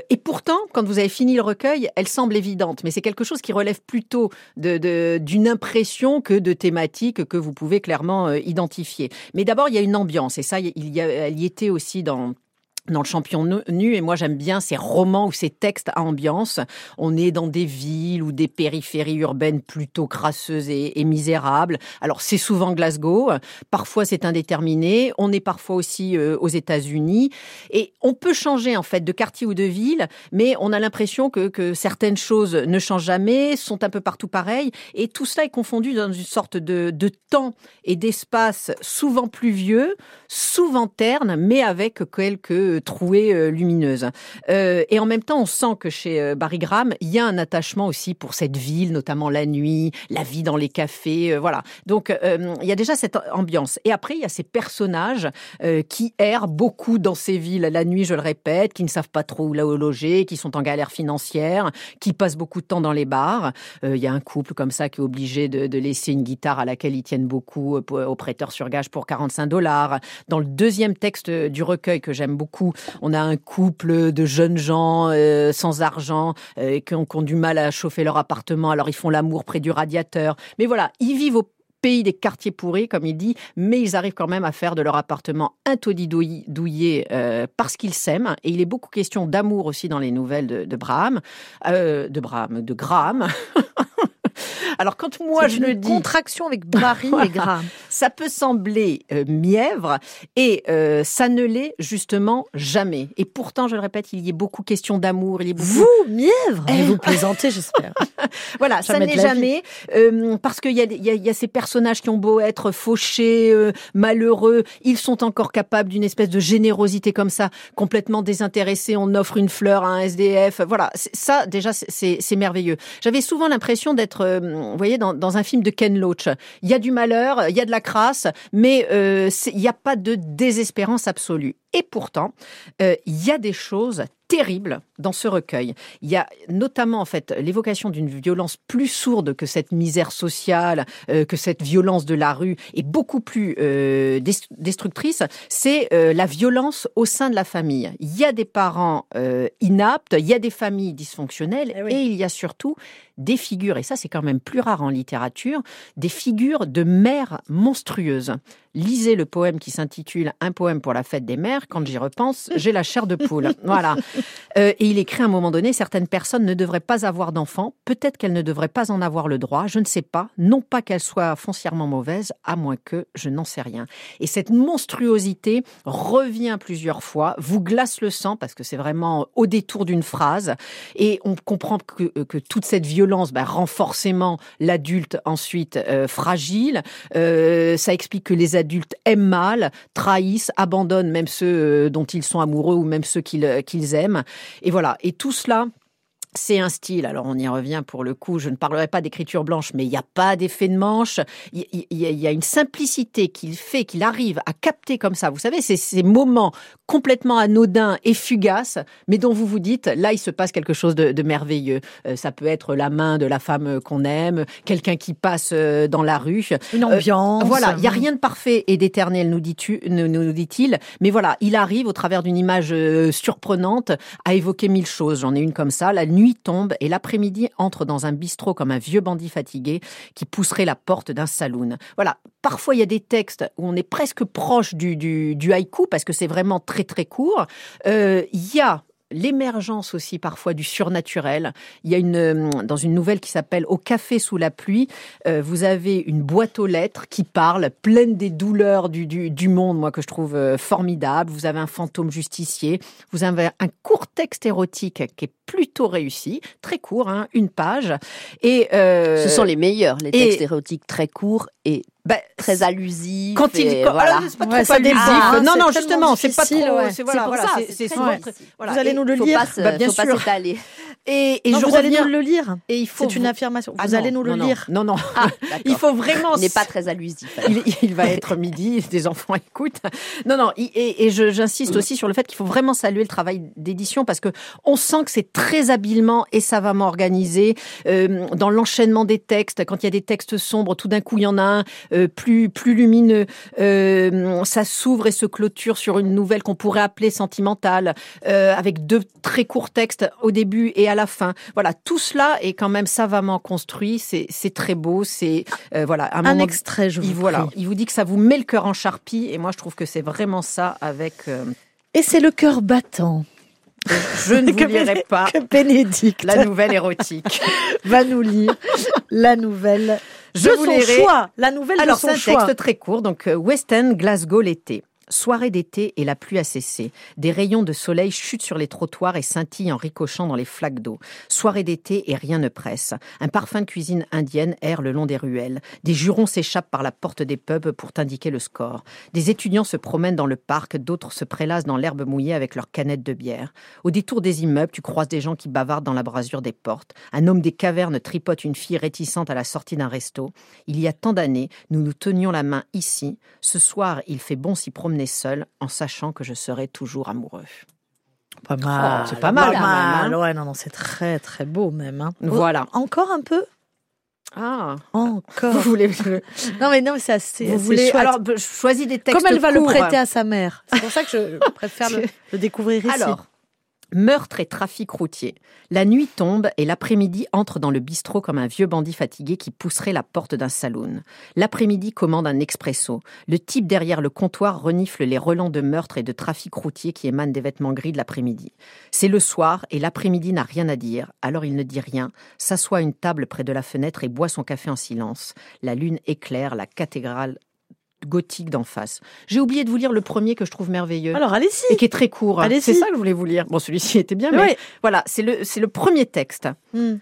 Et pourtant, quand vous avez fini le recueil, elle semble évidente, mais c'est quelque chose qui relève plutôt de, de- d'une impression que de thématiques que vous pouvez clairement identifier. Mais d'abord, il y a une ambiance, et ça, il elle y était aussi dans dans le champion nu- et moi j'aime bien ces romans ou ces textes à ambiance. On est dans des villes ou des périphéries urbaines plutôt crasseuses et, et misérables. Alors c'est souvent Glasgow, parfois c'est indéterminé. On est parfois aussi euh, aux États-Unis et on peut changer en fait de quartier ou de ville, mais on a l'impression que, que certaines choses ne changent jamais, sont un peu partout pareilles et tout cela est confondu dans une sorte de, de temps et d'espace souvent pluvieux, souvent terne, mais avec quelques trouées euh, lumineuses. Euh, et en même temps, on sent que chez euh, Barry Graham, il y a un attachement aussi pour cette ville, notamment la nuit, la vie dans les cafés, voilà. Donc, il y a déjà cette ambiance. Et après, il y a ces personnages qui errent beaucoup dans ces villes la nuit, je le répète, qui ne savent pas trop où là où loger, qui sont en galère financière, qui passent beaucoup de temps dans les bars. Il y a un couple comme ça qui est obligé de, de laisser une guitare à laquelle ils tiennent beaucoup au prêteur sur gage pour 45 dollars. Dans le deuxième texte du recueil que j'aime beaucoup, on a un couple de jeunes gens euh, sans argent euh, qui, ont, du mal à chauffer leur appartement, alors ils font l'amour près du radiateur. Mais voilà, ils vivent au pays des quartiers pourris, comme il dit, mais ils arrivent quand même à faire de leur appartement un taudis douillet euh, parce qu'ils s'aiment. Et il est beaucoup question d'amour aussi dans les nouvelles de, de euh, de de Graham. [laughs] Alors quand moi je une le dis, contraction avec Barry [laughs] et Graham. ça peut sembler euh, mièvre et euh, ça ne l'est justement jamais. Et pourtant, je le répète, il y est beaucoup question d'amour, il y a beaucoup Vous, mièvre? Eh, Vous plaisantez, j'espère. [laughs] Voilà, ça n'est jamais euh, parce qu'il y a, y, a, y a ces personnages qui ont beau être fauchés, malheureux, ils sont encore capables d'une espèce de générosité comme ça, complètement désintéressés. On offre une fleur à un SDF. Voilà, ça déjà c'est merveilleux. J'avais souvent l'impression d'être, euh, vous voyez, dans, un film de Ken Loach. Il y a du malheur, il y a de la crasse, mais euh, il n'y a pas de désespérance absolue. Et pourtant, euh, il y a des choses terribles dans ce recueil. Il y a notamment en fait l'évocation d'une violence plus sourde que cette misère sociale, euh, que cette violence de la rue, et beaucoup plus euh, des- destructrice. C'est euh, la violence au sein de la famille. Il y a des parents inaptes, il y a des familles dysfonctionnelles, Eh oui. et il y a surtout des figures, et ça c'est quand même plus rare en littérature, des figures de mères monstrueuses. Lisez le poème qui s'intitule Un poème pour la fête des mères. Quand j'y repense, j'ai la chair de poule. [laughs] Voilà. Euh, et il écrit à un moment donné, certaines personnes ne devraient pas avoir d'enfants, peut-être qu'elles ne devraient pas en avoir le droit, je ne sais pas, non pas qu'elles soient foncièrement mauvaises, à moins que je n'en sais rien. Et cette monstruosité revient plusieurs fois, vous glace le sang, parce que c'est vraiment au détour d'une phrase, et on comprend que, que toute cette violence bah, rend forcément l'adulte ensuite euh, fragile, Euh, ça explique que les adultes aiment mal, trahissent, abandonnent même ceux euh, dont ils sont amoureux ou même ceux qu'ils euh, qu'ils Et voilà. Et tout cela, c'est un style, alors on y revient pour le coup, je ne parlerai pas d'écriture blanche, mais il n'y a pas d'effet de manche, il y, a- il y a une simplicité qu'il fait, qu'il arrive à capter comme ça. Vous savez, c'est ces moments complètement anodins et fugaces, mais dont vous vous dites, là, il se passe quelque chose de, de merveilleux. Euh, ça peut être la main de la femme qu'on aime, quelqu'un qui passe euh, dans la rue. Une ambiance. Voilà, il n'y a rien de parfait et d'éternel, nous dit-tu- nous, dit-il. Mais voilà, il arrive au travers d'une image euh, surprenante à évoquer mille choses. J'en ai une comme ça. La nuit tombe et l'après-midi entre dans un bistrot comme un vieux bandit fatigué qui pousserait la porte d'un saloon. Voilà. Parfois, il y a des textes où on est presque proche du, du, du haïku parce que c'est vraiment très très court. Euh, Il y a l'émergence aussi parfois du surnaturel. Il y a une euh, dans une nouvelle qui s'appelle Au café sous la pluie, euh, vous avez une boîte aux lettres qui parle, pleine des douleurs du, du, du monde, moi que je trouve euh, formidable. Vous avez un fantôme justicier. Vous avez un court texte érotique qui est plutôt réussi, très court, hein, une page. Et euh, Ce sont les meilleurs, les et- textes érotiques très courts et bah, très allusifs. quand il et voilà. alors, c'est pas Ouais, trop ça allusif. dépend, hein, non non justement c'est pas difficile, trop ouais. c'est voilà, pour voilà, souvent difficile. très- voilà. Vous allez Et- nous le lire pas se- Bah, bien faut pas sûr. s'étaler. et, et Non, je vous allez reviens nous le lire. et il faut C'est une affirmation. Vous Ah non, allez nous le non, lire. non non Ah, [laughs] il faut vraiment Il n'est pas très allusif. il, il va être midi, [laughs] des enfants écoutent. Non, non, et, et j'insiste aussi sur le fait qu'il faut vraiment saluer le travail d'édition parce que on sent que c'est très habilement et savamment organisé euh, dans l'enchaînement des textes. Quand il y a des textes sombres, tout d'un coup il y en a un plus plus lumineux. Euh, ça s'ouvre et se clôture sur une nouvelle qu'on pourrait appeler sentimentale, euh, avec deux très courts textes au début et à la fin. Voilà, tout cela est quand même savamment construit. C'est c'est très beau. C'est euh, voilà un, extrait, je vous il, voilà, il vous dit que ça vous met le cœur en charpie, et moi je trouve que c'est vraiment ça avec. euh, Et c'est le cœur battant je ne [laughs] vous lirai pas que Bénédicte la nouvelle érotique. [laughs] va nous lire la nouvelle Je de vous son lirai. choix. La nouvelle Alors de c'est un texte très court, donc euh, West End, Glasgow l'été. Soirée d'été et la pluie a cessé. Des rayons de soleil chutent sur les trottoirs et scintillent en ricochant dans les flaques d'eau. Soirée d'été et rien ne presse. Un parfum de cuisine indienne erre le long des ruelles. Des jurons s'échappent par la porte des pubs pour t'indiquer le score. Des étudiants se promènent dans le parc, d'autres se prélassent dans l'herbe mouillée avec leurs canettes de bière. Au détour des immeubles, tu croises des gens qui bavardent dans la brasure des portes. Un homme des cavernes tripote une fille réticente à la sortie d'un resto. Il y a tant d'années, nous nous tenions la main ici. Ce soir, il fait bon s'y promener seul, en sachant que je serai toujours amoureux. Pas mal. Oh, c'est pas mal, même, hein. Ouais, non, non, c'est très, très beau même. hein. Voilà. Oh, Encore un peu? Ah, Encore. vous voulez, Non, mais non, c'est assez. vous voulez chouette. alors je choisis des textes Comme elle va le prêter à sa mère? C'est pour ça que je [laughs] préfère le, le découvrir ici. Alors, meurtre et trafic routier. La nuit tombe et l'après-midi entre dans le bistrot comme un vieux bandit fatigué qui pousserait la porte d'un saloon. L'après-midi commande un expresso. Le type derrière le comptoir renifle les relents de meurtre et de trafic routier qui émanent des vêtements gris de l'après-midi. C'est le soir et l'après-midi n'a rien à dire, alors il ne dit rien, s'assoit à une table près de la fenêtre et boit son café en silence. La lune éclaire la cathédrale gothique d'en face. J'ai oublié de vous lire le premier que je trouve merveilleux Alors, allez-y. et qui est très court. hein. C'est ça que je voulais vous lire. Bon, celui-ci était bien, mais Oui. voilà, c'est le, c'est le premier texte. Hmm.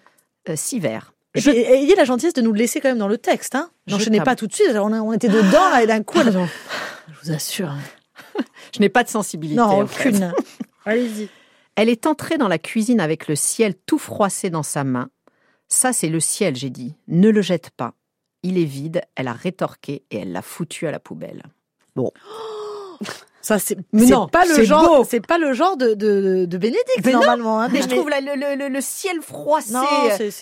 Euh, six vers. Et Je- puis, ayez la gentillesse de nous le laisser quand même dans le texte. Hein. Je N'enchaînez pas tout de suite. On, a- on était dedans là, et d'un coup, je vous assure. hein. [laughs] Je n'ai pas de sensibilité. Non, en fait. aucune. [laughs] Allez-y. Elle est entrée dans la cuisine avec le ciel tout froissé dans sa main. Ça, c'est le ciel, j'ai dit. Ne le jette pas. Il est vide, elle a rétorqué et elle l'a foutu à la poubelle. [gasps] Ça, c'est non, pas le c'est genre, c'est pas le genre de, de, de Bénédicte, Mais normalement. hein. Mais je trouve la- le, le- le- ciel froissé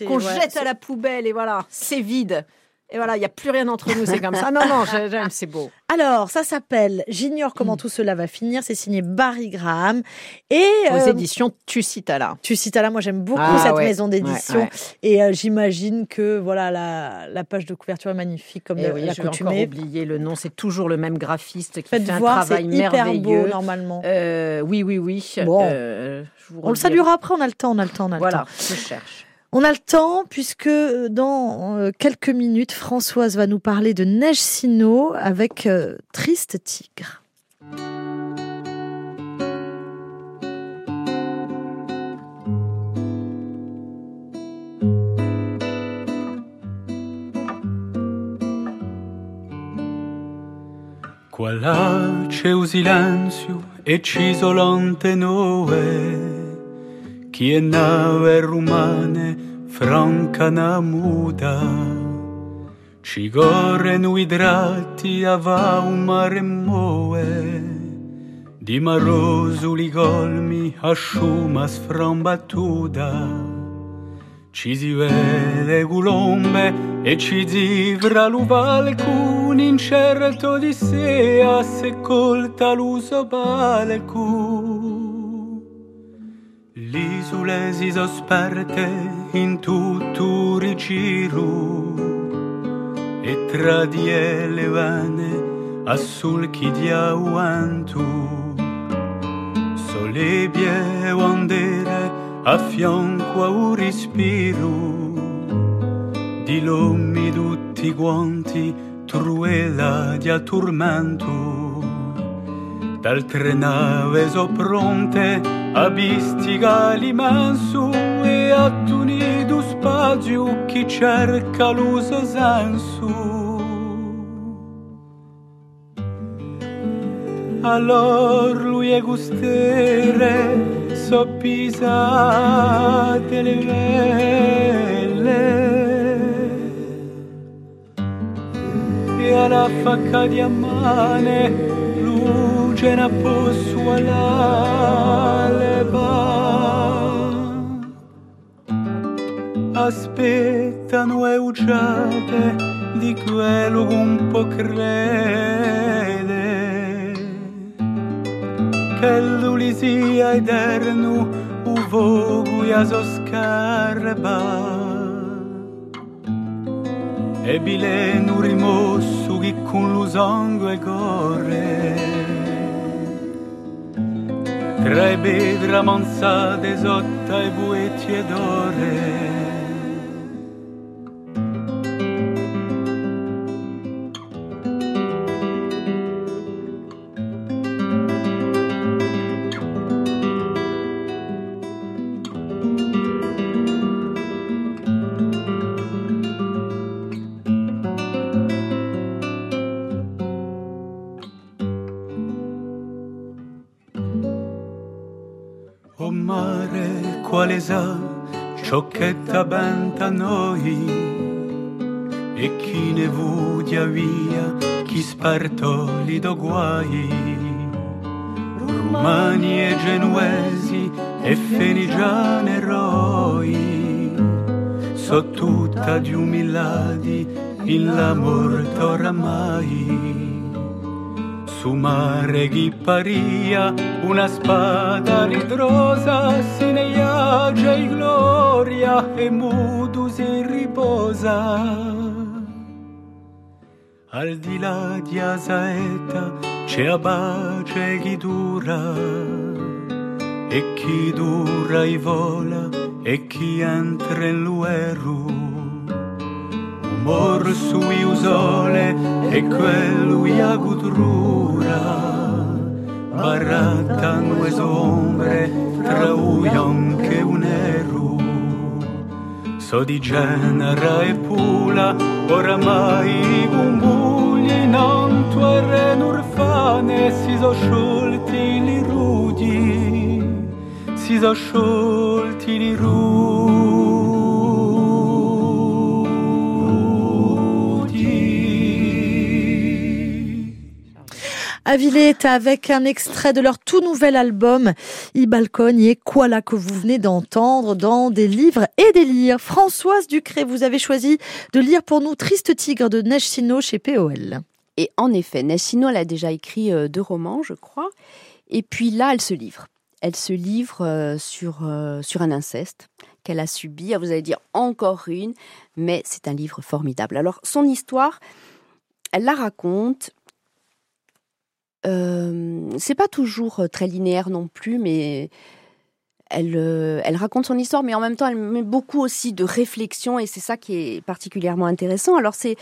qu'on ouais, jette à la poubelle et voilà, c'est vide. Et voilà, il n'y a plus rien entre nous, c'est comme ça. Non, non, j'ai- j'aime, c'est beau. Alors, ça s'appelle J'ignore comment tout cela va finir. C'est signé Barry Graham. Et Aux euh, éditions Tucitala. tu cites là, moi j'aime beaucoup Ah, cette ouais. maison d'édition. Ouais, ouais. Et euh, j'imagine que voilà la, la page de couverture est magnifique comme Eh de- oui, la je vais encore coutumée. oublier le nom. C'est toujours le même graphiste qui Faites fait un voir, c'est travail hyper merveilleux. beau normalement. Euh, oui, oui, oui. Bon. Euh, On le saluera après, on a le temps, on a le temps, on a le Voilà, temps. je cherche. On a le temps puisque euh, dans euh, quelques minutes, Françoise va nous parler de Neige Sino avec euh, Triste Tigre. Qua c'è e ci solante Chienave rumane, francana muda, Ci gore nu nuidrati ava un mare moe, Di marosuli golmi asciuma Ci si vede gulombe e ci cisi vraluval cun incerto di sea se colta l'uso balcu. L'isole si sosperte in tutto il giro e tra di le vane a sulchi di aguantu solebie bandere a fianco a un respiro. Di lommi tutti quanti truela di attormento d'altre nave so pronte a bistiga l'immenso e a tunido spazio chi cerca l'uso senso allor lui è gustere soppisate le vele. E alla facca di ammane na posso all'alba aspettano e ugiate di quello che un po' crede. Che lui sia eterno u vogu ja so scarba. E bileno rimosso che con lo sangue corre tra i pedra mansate sotto i buetti ed ore O mare, quale sa ciò che t'avventa a noi? E chi ne vudia via, chi spartoli do guai? Romani e genuesi e fenigiani eroi, so tutta di umiladi in la morte oramai su mare ghipparia una spada ritrosa si ne iagia in gloria e mudo si riposa. Al di là di Asaeta c'è a pace chi dura e chi dura i vola e chi entra in lueru Umor sui usole e quello a gudrura Barata nue ombre tra uion che un eru. So di genera e pula oramai i gumbugli non tuere n'urfane si so sciolti li rudi. Si so sciolti li rudi Avilé avec un extrait de leur tout nouvel album, I Balcone et là que vous venez d'entendre dans des livres et des lire. Françoise Ducré, vous avez choisi de lire pour nous Triste Tigre de Neige chez POL. Et en effet, Nessino, elle a déjà écrit euh, deux romans, je crois. Et puis là, elle se livre. Elle se livre euh, sur, euh, sur un inceste qu'elle a subi. Ah, Vous allez dire encore une, mais c'est un livre formidable. Alors, son histoire, elle la raconte. Euh, c'est pas toujours euh, très linéaire non plus, mais elle, euh, elle raconte son histoire, mais en même temps, elle met beaucoup aussi de réflexion, et c'est ça qui est particulièrement intéressant. Alors, c'est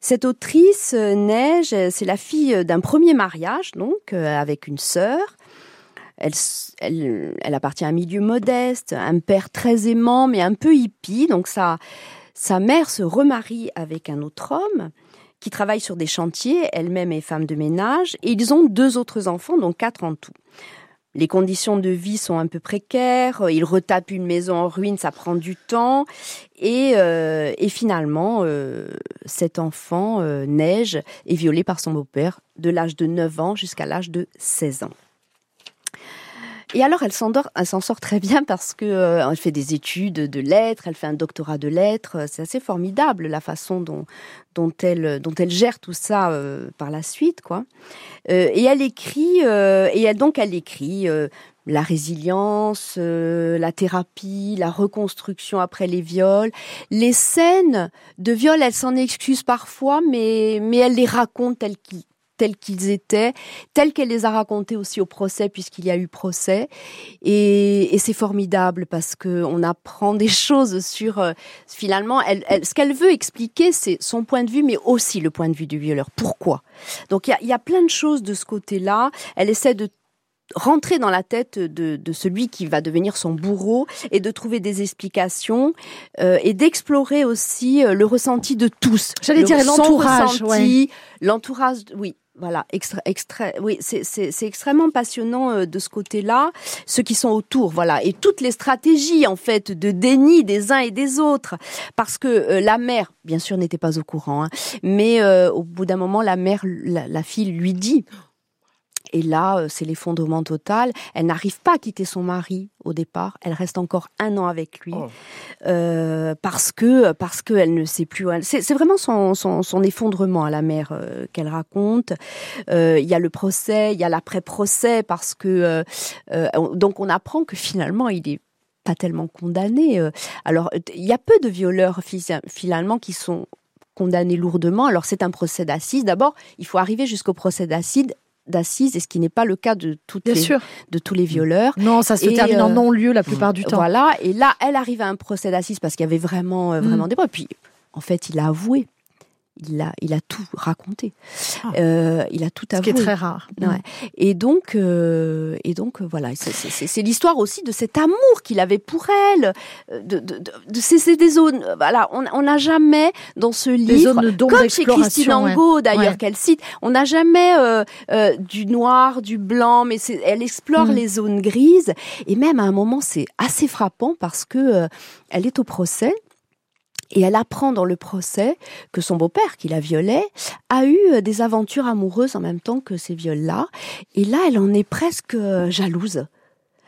cette autrice, Neige, c'est la fille d'un premier mariage, donc, avec une sœur. Elle, appartient à un milieu modeste, un père très aimant, mais un peu hippie. Donc, sa, sa mère se remarie avec un autre homme qui travaille sur des chantiers, elle-même est femme de ménage, et ils ont deux autres enfants, donc quatre en tout. Les conditions de vie sont un peu précaires, ils retapent une maison en ruine, ça prend du temps, et, euh, et finalement, euh, cet enfant, euh, Neige, est violé par son beau-père de l'âge de 9 ans jusqu'à l'âge de 16 ans. Et alors, elle s'en sort très bien parce que euh, elle fait des études de lettres, elle fait un doctorat de lettres. C'est assez formidable la façon dont dont elle dont elle gère tout ça euh, par la suite, quoi. Euh, et elle écrit euh, et elle, donc elle écrit euh, la résilience, euh, la thérapie, la reconstruction après les viols, les scènes de viol. Elle s'en excuse parfois, mais mais elle les raconte telles qu'ils tels qu'ils étaient, tels qu'elle les a racontés aussi au procès, puisqu'il y a eu procès. Et, et c'est formidable parce que on apprend des [laughs] choses sur euh, finalement, elle, elle- ce qu'elle veut expliquer, c'est son point de vue, mais aussi le point de vue du violeur. Pourquoi? Donc il y a, il y a plein de choses de ce côté-là. Elle essaie de rentrer dans la tête de, de celui qui va devenir son bourreau et de trouver des explications euh, et d'explorer aussi euh, le ressenti de tous. J'allais Le- dire l'entourage, ressenti, l'entourage, oui. Voilà, extra, extra, oui, c'est- extrêmement passionnant euh, de ce côté-là, ceux qui sont autour, voilà, et toutes les stratégies en fait de déni des uns et des autres, parce que euh, la mère, bien sûr, n'était pas au courant, hein, mais euh, au bout d'un moment, la mère, la fille lui dit, et là, euh, c'est l'effondrement total. Elle n'arrive pas à quitter son mari au départ. Elle reste encore un an avec lui Oh. euh, parce que parce qu'elle ne sait plus. elle- C'est vraiment son, son, son effondrement à la mère euh, qu'elle raconte. Euh, Il y a le procès, il y a l'après-procès parce que on- donc on apprend que finalement il est pas tellement condamné. Alors il y a peu de violeurs fi- finalement qui sont condamnés lourdement. Alors c'est un procès d'assises. D'abord, il faut arriver jusqu'au procès d'assises d'assises et ce qui n'est pas le cas de toutes les, de tous les violeurs. Non, ça se Et, termine en euh, non-lieu la plupart du temps. Voilà, et là, elle arrive à un procès d'assises parce qu'il y avait vraiment, euh, vraiment Mm. des preuves. Puis, en fait, il a avoué. Il a, il a tout raconté. Ah. Euh, il a tout Ce qui avoué. est très rare. Ouais. Et donc, euh, et donc voilà, c'est- l'histoire aussi de cet amour qu'il avait pour elle. euh, De, de, de, de- c'est c'est des zones. Voilà, on n'a jamais dans ce livre zones comme chez Christine ouais. Angot d'ailleurs Ouais. qu'elle cite, on n'a jamais euh, du noir, du blanc, mais elle explore Mm. les zones grises et même à un moment c'est assez frappant parce que elle est au procès. Et elle apprend dans le procès que son beau-père, qui la violait, a eu euh, des aventures amoureuses en même temps que ces viols-là. Et là, elle en est presque euh, jalouse.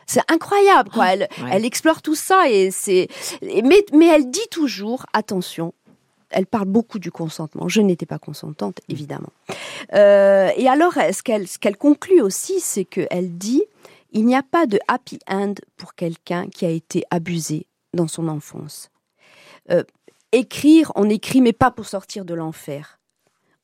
C'est incroyable, quoi. Elle, Ouais. elle explore tout ça et c'est. Mais, mais elle dit toujours attention. Elle parle beaucoup du consentement. Je n'étais pas consentante, évidemment. Euh, et alors, ce qu'elle conclut aussi, c'est qu'elle dit il n'y a pas de happy end pour quelqu'un qui a été abusé dans son enfance. Euh, écrire, on écrit, mais pas pour sortir de l'enfer.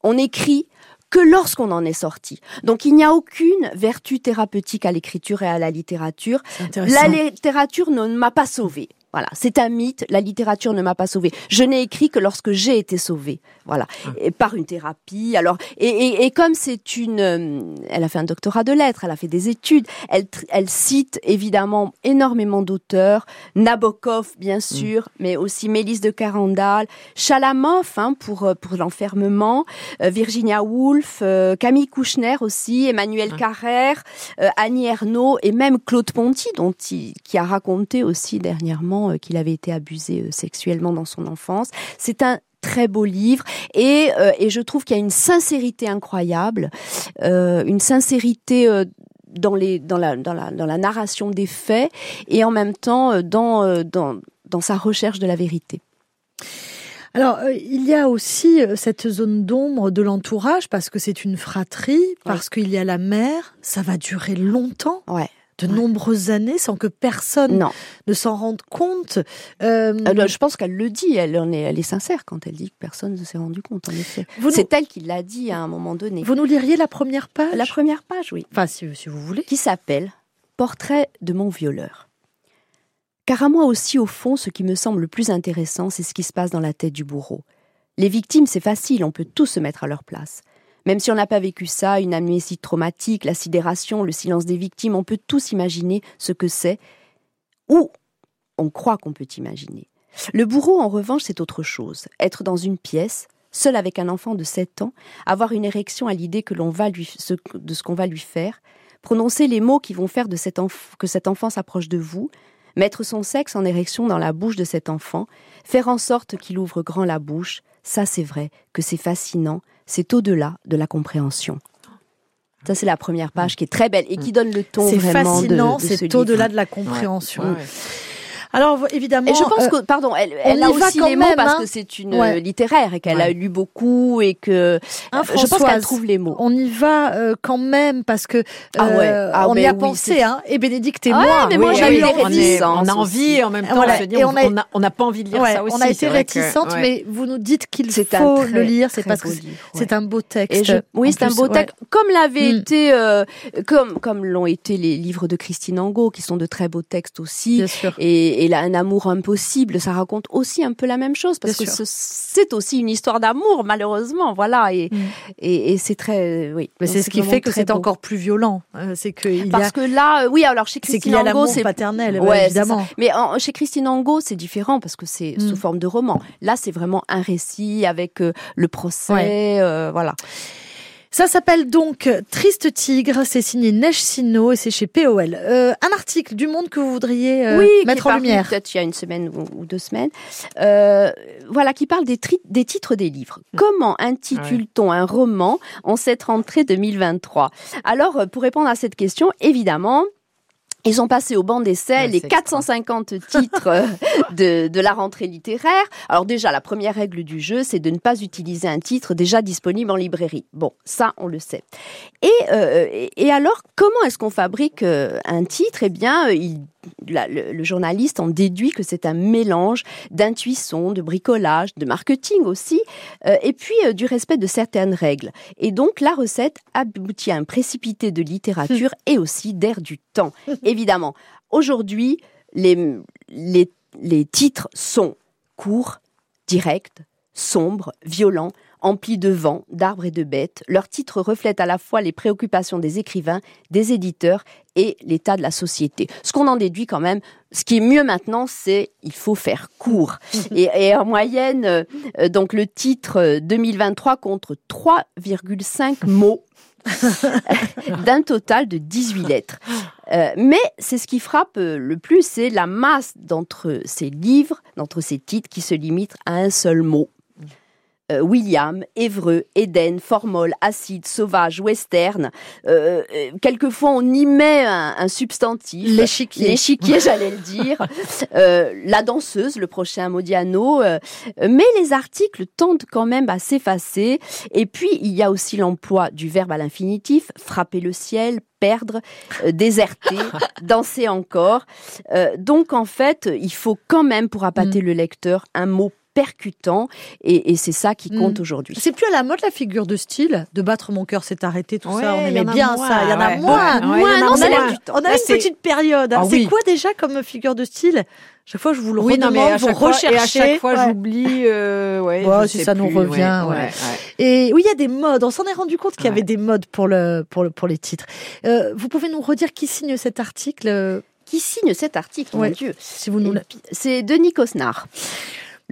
On écrit que lorsqu'on en est sorti. Donc il n'y a aucune vertu thérapeutique à l'écriture et à la littérature. La littérature ne m'a pas sauvée. Voilà, c'est un mythe. La littérature ne m'a pas sauvée. Je n'ai écrit que lorsque j'ai été sauvée. Voilà, et par une thérapie. Alors, et, et, et comme c'est une, euh, elle a fait un doctorat de lettres, elle a fait des études. Elle, elle cite évidemment énormément d'auteurs. Nabokov, bien sûr, mais aussi Mélisse de Carandal, Chalamov hein, pour euh, pour l'enfermement, euh, Virginia Woolf, euh, Camille Kouchner aussi, Emmanuel Ouais. Carrère, Annie Ernaux et même Claude Ponty, dont il, qui a raconté aussi dernièrement euh, qu'il avait été abusé euh, sexuellement dans son enfance. C'est un très beau livre et, euh, et je trouve qu'il y a une sincérité incroyable, euh, une sincérité euh, dans, les, dans, la, dans, la, dans la narration des faits et en même temps dans, dans, dans sa recherche de la vérité. Alors, euh, il y a aussi euh, cette zone d'ombre de l'entourage parce que c'est une fratrie, parce qu'il y a la mère. Ça va durer longtemps, Ouais. De nombreuses années, sans que personne Non, ne s'en rende compte. Euh, Alors, je pense qu'elle le dit, elle, en est, elle est sincère quand elle dit que personne ne s'est rendu compte, en effet. vous, nous, C'est elle qui l'a dit à un moment donné. vous nous liriez la première page? La première page, oui. Enfin, si, si vous voulez. qui s'appelle Portrait de mon violeur. Car à moi aussi, au fond, ce qui me semble le plus intéressant, c'est ce qui se passe dans la tête du bourreau. Les victimes, c'est facile, on peut tous se mettre à leur place. Même si on n'a pas vécu ça, une amnésie traumatique, la sidération, le silence des victimes, on peut tous imaginer ce que c'est, ou on croit qu'on peut imaginer. Le bourreau, en revanche, c'est autre chose. Être dans une pièce, seul avec un enfant de 7 ans, avoir une érection à l'idée que l'on va lui, de ce qu'on va lui faire, prononcer les mots qui vont faire de que cet enfant s'approche de vous, mettre son sexe en érection dans la bouche de cet enfant, faire en sorte qu'il ouvre grand la bouche, ça c'est vrai que c'est fascinant, c'est au-delà de la compréhension. Ça c'est la première page qui est très belle et qui donne le ton C'est vraiment de- fascinant, de, ce c'est au-delà de la compréhension. Ouais, ouais. Alors, évidemment. Et je pense euh, que, pardon, elle, on elle y a va aussi les mots même, parce hein. que c'est une Ouais. euh, littéraire et qu'elle a Ouais. lu beaucoup et que hein, je pense qu'elle trouve les mots. On y va euh, quand même parce que Ah ouais. euh, Ah on y ben a oui, pensé, hein, et Bénédicte et Ouais, moi. mais moi, envie. on, est- on a envie en même temps. Voilà. on se dit, Et on on a- on n'a pas envie de lire Ouais, ça aussi. on a été que- ouais. mais vous nous dites qu'il faut très, le lire. C'est parce que c'est- ouais. un beau texte. Oui, c'est un beau ouais. texte, comme l'avait Mm. été, euh, comme comme l'ont été les livres de Christine Angot, qui sont de très beaux textes aussi. Bien sûr. Et, et là, un amour impossible, ça raconte aussi un peu la même chose parce Bien que ce- c'est aussi une histoire d'amour, malheureusement, voilà. Et Mm. et, et c'est très, oui. Mais c'est ce qui fait que c'est encore plus violent. Euh, C'est que il Parce a, que là, euh, oui, alors chez Christine Angot, c'est paternel, Ouais, évidemment. Mais en- chez Christine Angot, c'est différent parce que c'est Mm. sous forme de roman. Là, c'est vraiment un récit avec euh, le procès, Ouais. euh, voilà. Ça s'appelle donc Triste Tigre, c'est signé Neige Sino et c'est chez POL. Euh, un article du Monde que vous voudriez euh, oui, mettre en lumière. Peut-être il y a une semaine ou, deux semaines. Euh, voilà, qui parle des, tri- des titres des livres. Mm. Comment intitule-t-on un roman en cette rentrée 2023 Alors, euh, pour répondre à cette question, évidemment. Ils ont passé au banc d'essai Ouais, les c'est 450 titres euh, de, de la rentrée littéraire. Alors déjà, la première règle du jeu, c'est de ne pas utiliser un titre déjà disponible en librairie. Bon, ça, on le sait. Et, euh, et, et alors, comment est-ce qu'on fabrique euh, un titre? Eh bien, euh, il, la- le, le journaliste en déduit que c'est un mélange d'intuition, de bricolage, de marketing aussi, euh, et puis euh, du respect de certaines règles. Et donc, la recette aboutit à un précipité de littérature [laughs] et aussi d'air du temps. Évidemment, aujourd'hui, les, les, les titres sont courts, directs, sombres, violents, emplis de vent, d'arbres et de bêtes. Leurs titres reflètent à la fois les préoccupations des écrivains, des éditeurs et l'état de la société. Ce qu'on en déduit quand même, ce qui est mieux maintenant, c'est il faut faire court. [laughs] et, et en moyenne, euh, euh, donc le titre euh, 2023 contre 3,5 [laughs] mots [laughs] d'un total de 18 lettres. Euh, mais c'est ce qui frappe euh, le plus, c'est la masse d'entre ces livres, d'entre ces titres qui se limitent à un seul mot. Euh, William, Évreux, Éden, Formol, Acide, Sauvage, Western. Euh, euh, quelquefois, on y met un, un substantif. L'échiquier. L'échiquier, [laughs] j'allais le dire. La danseuse, le prochain Modiano. mais les articles tendent quand même à s'effacer. Et puis, il y a aussi l'emploi du verbe à l'infinitif, frapper le ciel, perdre, euh, déserter, [laughs] danser encore. Euh, donc, en fait, il faut quand même, pour appâter le lecteur, un mot percutant. Et, et c'est ça qui compte Mm. aujourd'hui. C'est plus à la mode la figure de style, de battre mon cœur s'est arrêté, tout Ouais, ça. On aimait bien moins, ça. Il y en a ouais. moins. Moins, a. On a Là, une petite période. Ah c'est oui. quoi déjà comme figure de style? Chaque fois, je vous le Oui, non, mais à vous chaque fois, et à recherchez. chaque fois, Ouais. j'oublie. euh, ouais, Ouais, je si ça nous revient, ouais. Et oui, il y a des modes. On s'en est rendu compte qu'il y Ouais. avait des modes pour le pour le pour les titres. Euh, vous pouvez nous redire qui signe cet article, Qui signe cet article, Ouais. mon Dieu? Si vous nous. Puis, C'est Denis Cosnard.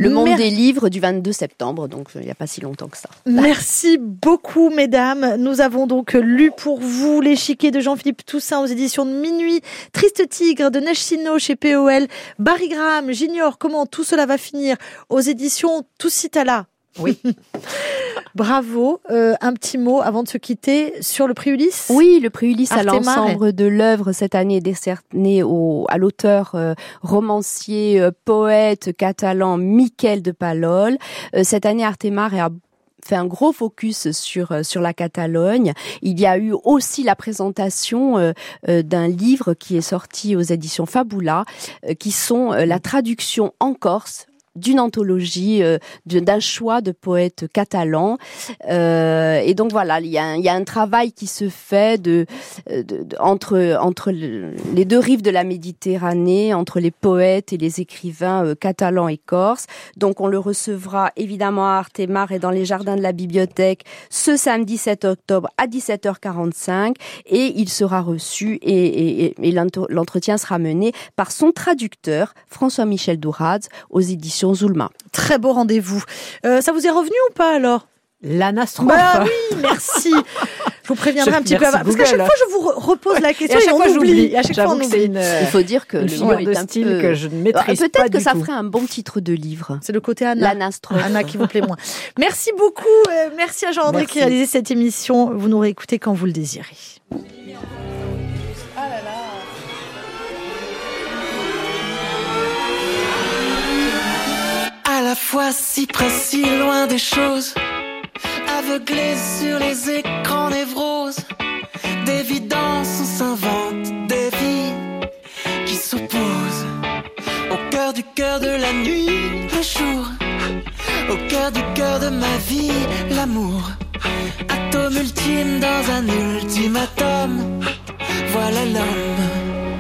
Le monde Mer- des livres du 22 septembre, donc euh, il n'y a pas si longtemps que ça. Merci beaucoup, mesdames. Nous avons donc lu pour vous l'échiquier de Jean-Philippe Toussaint aux éditions de Minuit, Triste Tigre de Neige Sino chez POL, Barry Graham, J'ignore comment tout cela va finir aux éditions Toussitala. Oui. [laughs] Bravo. Euh, un petit mot avant de se quitter sur le prix Ulysse? Oui, le prix Ulysse à l'ensemble de l'œuvre cette année est décerné au, à l'auteur euh, romancier, euh, poète catalan Miquel de Palol. Euh, cette année, Artemar a fait un gros focus sur euh, sur la Catalogne. Il y a eu aussi la présentation euh, euh, d'un livre qui est sorti aux éditions Fabula, euh, qui sont euh, la traduction en Corse d'une anthologie, euh, d'un choix de poètes catalans. Euh, et donc voilà, il y, a un, travail qui se fait de, de- entre, entre le- les deux rives de la Méditerranée, entre les poètes et les écrivains euh, catalans et corses. Donc on le recevra évidemment à Artemar et dans les jardins de la bibliothèque ce samedi 7 octobre à 17h45 et il sera reçu et, et- et- et l'entre- l'entretien sera mené par son traducteur François-Michel Douradz aux éditions Zulma. Très beau rendez-vous. Euh, ça vous est revenu ou pas alors? L'anastrophe. Bah oui, merci. Je vous préviendrai Je- un petit peu avant. Parce qu'à chaque fois, je vous re- repose la Et question à et, chaque on fois, oublie. À chaque fois, J'avoue on que c'est oublie. une, Il faut dire que le de est un style peu- que je ne maîtrise pas Peut-être que du ça tout. ferait un bon titre de livre. C'est le côté Anna. L'anastrophe. Anna qui vous plaît moins. [laughs] Merci beaucoup. euh, merci à Jean-André qui a réalisé cette émission. Vous nous réécoutez quand vous le désirez. La fois si près, si loin des choses, aveuglé sur les écrans névroses, d'évidence on s'invente des vies qui s'opposent. Au cœur du cœur de la nuit, le jour, au cœur du cœur de ma vie, l'amour. Atome ultime dans un ultimatum, voilà l'homme.